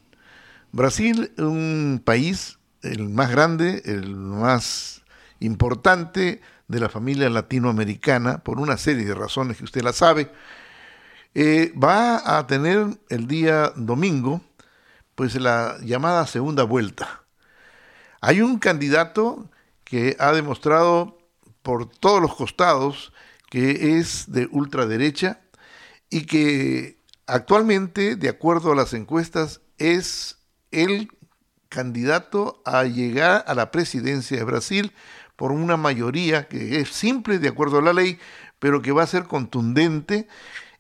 Brasil, un país el más grande, el más importante de la familia latinoamericana, por una serie de razones que usted la sabe, eh, va a tener el día domingo, pues la llamada segunda vuelta. Hay un candidato que ha demostrado por todos los costados que es de ultraderecha y que actualmente, de acuerdo a las encuestas, es el candidato a llegar a la presidencia de Brasil por una mayoría que es simple de acuerdo a la ley, pero que va a ser contundente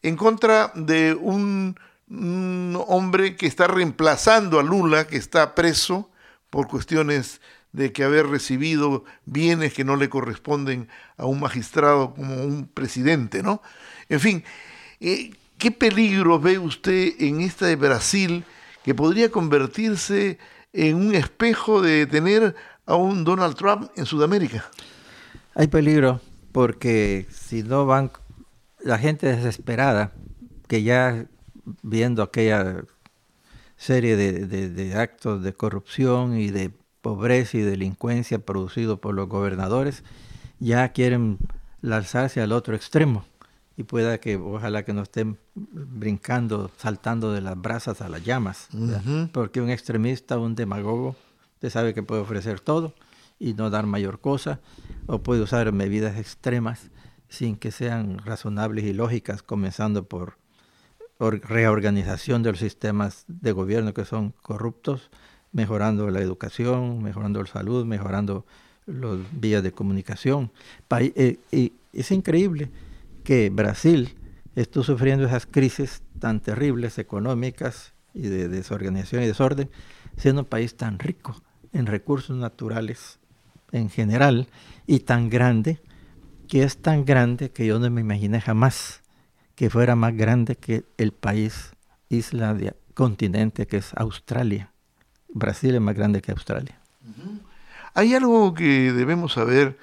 en contra de un, hombre que está reemplazando a Lula, que está preso por cuestiones de que haber recibido bienes que no le corresponden a un magistrado como un presidente, ¿no? En fin, eh, ¿qué peligro ve usted en esta de Brasil que podría convertirse en un espejo de tener a un Donald Trump en Sudamérica. Hay peligro porque si no van la gente desesperada, que ya viendo aquella serie de, actos de corrupción y de pobreza y delincuencia producidos por los gobernadores, ya quieren lanzarse al otro extremo y pueda que ojalá que no estén brincando, saltando de las brasas a las llamas, porque un extremista, un demagogo, usted sabe que puede ofrecer todo y no dar mayor cosa, o puede usar medidas extremas sin que sean razonables y lógicas, comenzando por reorganización de los sistemas de gobierno que son corruptos, mejorando la educación, mejorando la salud, mejorando las vías de comunicación. Eh, es increíble que Brasil estuvo sufriendo esas crisis tan terribles económicas y de desorganización y desorden, siendo un país tan rico en recursos naturales en general y tan grande, que es tan grande que yo no me imaginé jamás que fuera más grande que el país, isla de continente que es Australia. Brasil es más grande que Australia. Hay algo que debemos saber,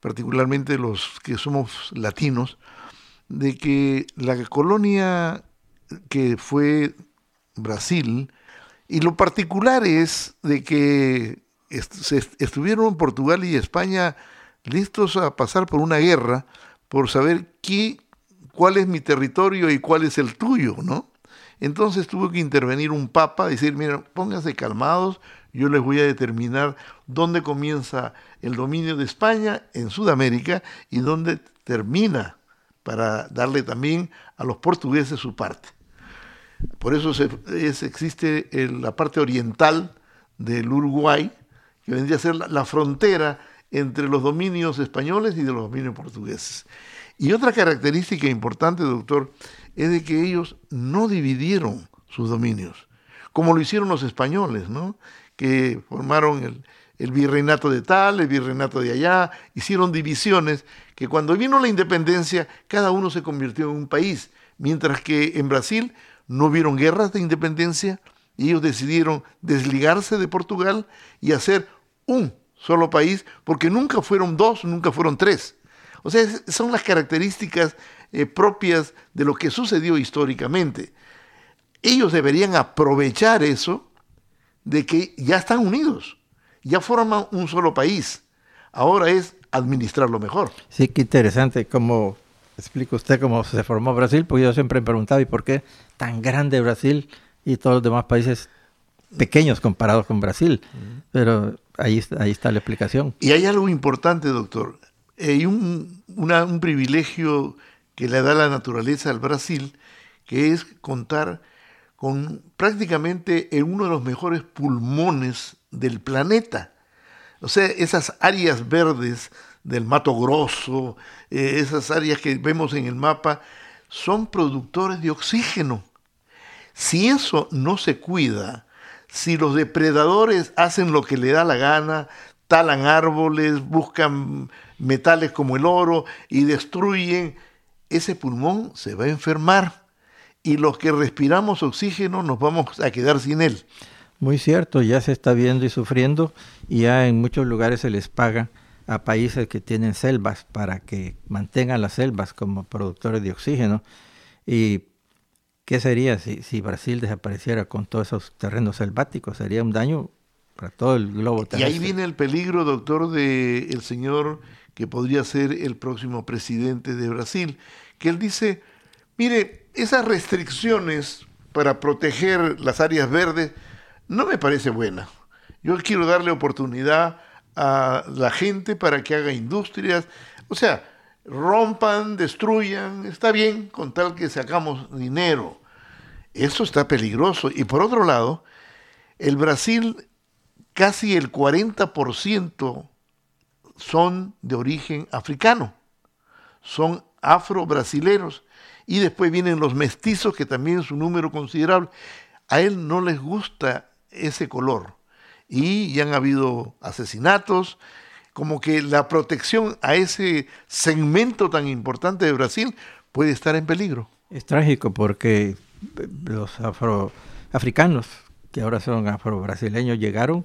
particularmente los que somos latinos, de que la colonia que fue Brasil, y lo particular es de que estuvieron Portugal y España listos a pasar por una guerra por saber qué, cuál es mi territorio y cuál es el tuyo, ¿no? Entonces tuvo que intervenir un papa, decir, mira, pónganse calmados, yo les voy a determinar dónde comienza el dominio de España en Sudamérica y dónde termina para darle también a los portugueses su parte. Por eso existe la parte oriental del Uruguay, que vendría a ser la, la frontera entre los dominios españoles y de los dominios portugueses. Y otra característica importante, doctor, es de que ellos no dividieron sus dominios, como lo hicieron los españoles, ¿no? que formaron el, el virreinato de tal, el virreinato de allá, hicieron divisiones, que cuando vino la independencia, cada uno se convirtió en un país, mientras que en Brasil no hubieron guerras de independencia, y ellos decidieron desligarse de Portugal y hacer un solo país, porque nunca fueron dos, nunca fueron tres. O sea, son las características eh, propias de lo que sucedió históricamente. Ellos deberían aprovechar eso de que ya están unidos, ya forman un solo país. Ahora es administrarlo mejor. Sí, qué interesante cómo explica usted cómo se formó Brasil, porque yo siempre me preguntaba, ¿y por qué tan grande Brasil y todos los demás países pequeños comparados con Brasil? Pero ahí, está- ahí está la explicación. Y hay algo importante, doctor. Hay un, una- un privilegio que le da la naturaleza al Brasil, que es contar con prácticamente en uno de los mejores pulmones del planeta. O sea, esas áreas verdes del Mato Grosso, eh, esas áreas que vemos en el mapa, son productores de oxígeno. Si eso no se cuida, si los depredadores hacen lo que le da la gana, talan árboles, buscan metales como el oro y destruyen, ese pulmón se va a enfermar y los que respiramos oxígeno nos vamos a quedar sin él. Muy cierto, ya se está viendo y sufriendo y ya en muchos lugares se les paga a países que tienen selvas para que mantengan las selvas como productores de oxígeno. ¿Y qué sería si, si Brasil desapareciera con todos esos terrenos selváticos? Sería un daño para todo el globo Y ahí viene el peligro, doctor, de el señor que podría ser el próximo presidente de Brasil, que él dice, mire, esas restricciones para proteger las áreas verdes no me parece buena. Yo quiero darle oportunidad a la gente para que haga industrias, o sea, rompan, destruyan, está bien con tal que sacamos dinero. Eso está peligroso. Y por otro lado, el Brasil casi el 40% son de origen africano, son afro-brasileros. Y después vienen los mestizos, que también es un número considerable. A él no les gusta ese color. Y ya han habido asesinatos, como que la protección a ese segmento tan importante de Brasil puede estar en peligro. Es trágico porque eh, los afroafricanos, que ahora son afro-brasileños, llegaron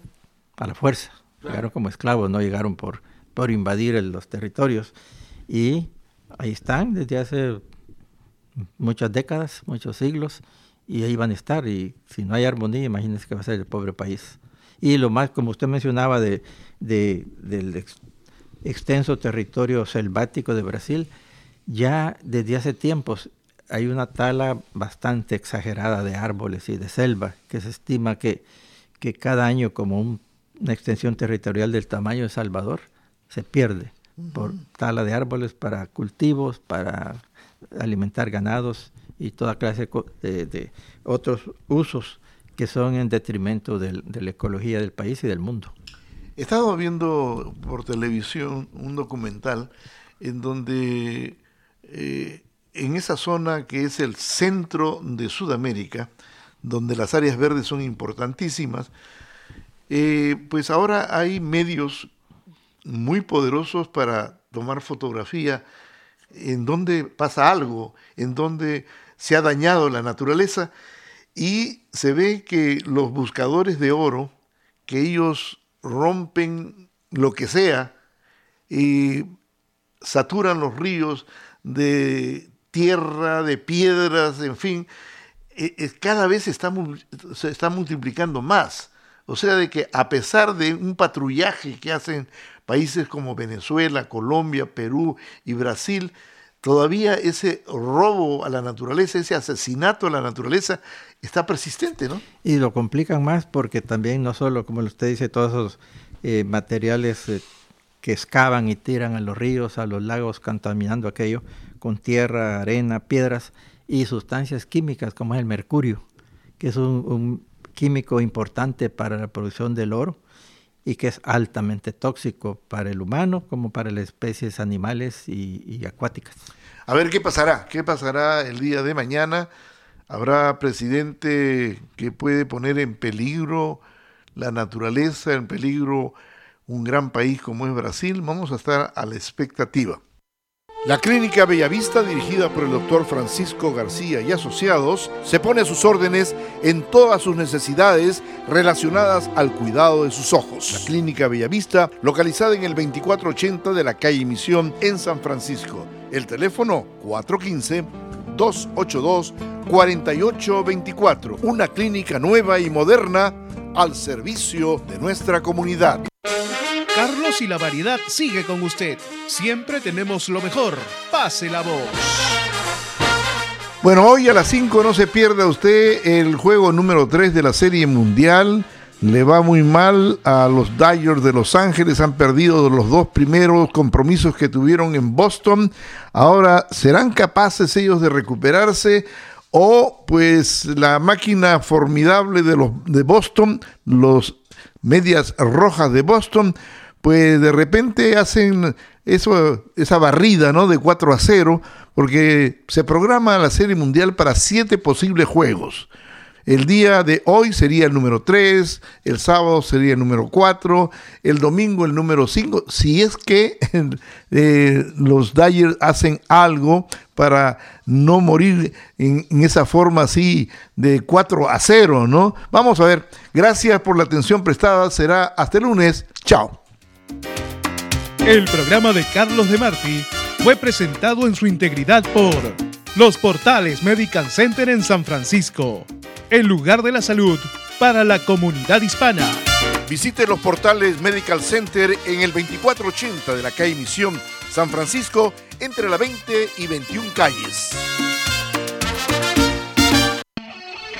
a la fuerza, llegaron como esclavos, no llegaron por, por invadir el- los territorios. Y ahí están desde hace muchas décadas, muchos siglos, y ahí van a estar. Y si no hay armonía, imagínense que va a ser el pobre país. Y lo más, como usted mencionaba, de, de- del ex- extenso territorio selvático de Brasil, ya desde hace tiempos hay una tala bastante exagerada de árboles y de selva, que se estima que, que cada año como un- una extensión territorial del tamaño de Salvador se pierde por tala de árboles para cultivos, para alimentar ganados y toda clase de otros usos que son en detrimento de la ecología del país y del mundo. He estado viendo por televisión un documental en donde eh, en esa zona que es el centro de Sudamérica, donde las áreas verdes son importantísimas, eh, pues ahora hay medios muy poderosos para tomar fotografía en donde pasa algo, en donde se ha dañado la naturaleza y se ve que los buscadores de oro, que ellos rompen lo que sea y saturan los ríos de tierra, de piedras, en fin, eh, cada vez se está, se está multiplicando más. O sea, de que a pesar de un patrullaje que hacen países como Venezuela, Colombia, Perú y Brasil, todavía ese robo a la naturaleza, ese asesinato a la naturaleza está persistente, ¿no? Y lo complican más porque también no solo, como usted dice, todos esos eh, materiales eh, que excavan y tiran a los ríos, a los lagos, contaminando aquello con tierra, arena, piedras y sustancias químicas como es el mercurio, que es un, un químico importante para la producción del oro y que es altamente tóxico para el humano como para las especies animales y, acuáticas. A ver qué pasará, qué pasará el día de mañana. Habrá presidente que puede poner en peligro la naturaleza, en peligro un gran país como es Brasil. Vamos a estar a la expectativa. La Clínica Bellavista, dirigida por el doctor Francisco García y asociados, se pone a sus órdenes en todas sus necesidades relacionadas al cuidado de sus ojos. La Clínica Bellavista, localizada en el 2480 de la calle Misión en San Francisco. El teléfono 415-282-4824. Una clínica nueva y moderna al servicio de nuestra comunidad. Carlos y la variedad sigue con usted. Siempre tenemos lo mejor. Pase la voz. Bueno, hoy a las 5 no se pierda usted el juego número 3 de la Serie Mundial. Le va muy mal a los Dodgers de Los Ángeles. Han perdido los dos primeros compromisos que tuvieron en Boston. Ahora, ¿serán capaces ellos de recuperarse? O pues la máquina formidable de los de Boston, los medias rojas de Boston, pues de repente hacen esa barrida ¿no? de 4 a 0, porque se programa la Serie Mundial para siete posibles juegos. El día de hoy sería el número 3, el sábado sería el número 4, el domingo el número 5, si es que eh, los Dyers hacen algo para no morir en, en, esa forma así de 4 a 0, ¿no? Vamos a ver, gracias por la atención prestada, será hasta el lunes, chao. El programa de Carlos de Marti fue presentado en su integridad por los portales Medical Center en San Francisco, el lugar de la salud para la comunidad hispana. Visite los portales Medical Center en el 2480 de la calle Misión, San Francisco, entre la 20 y 21 calles.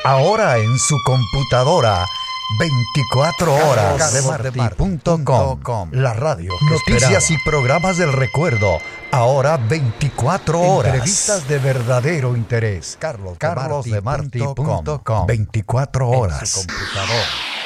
Ahora en su computadora 24 horas carlosdemarti.com La radio. Noticias y programas del recuerdo. Ahora 24 horas. Entrevistas de verdadero interés. carlosdemarti.com 24 horas. En su computadora.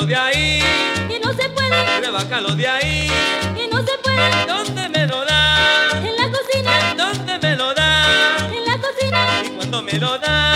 De ahí. Que no se puede. De ahí. Que no se puede. ¿Dónde me lo da? En la cocina. ¿Dónde me lo da? En la cocina. Y cuando me lo da.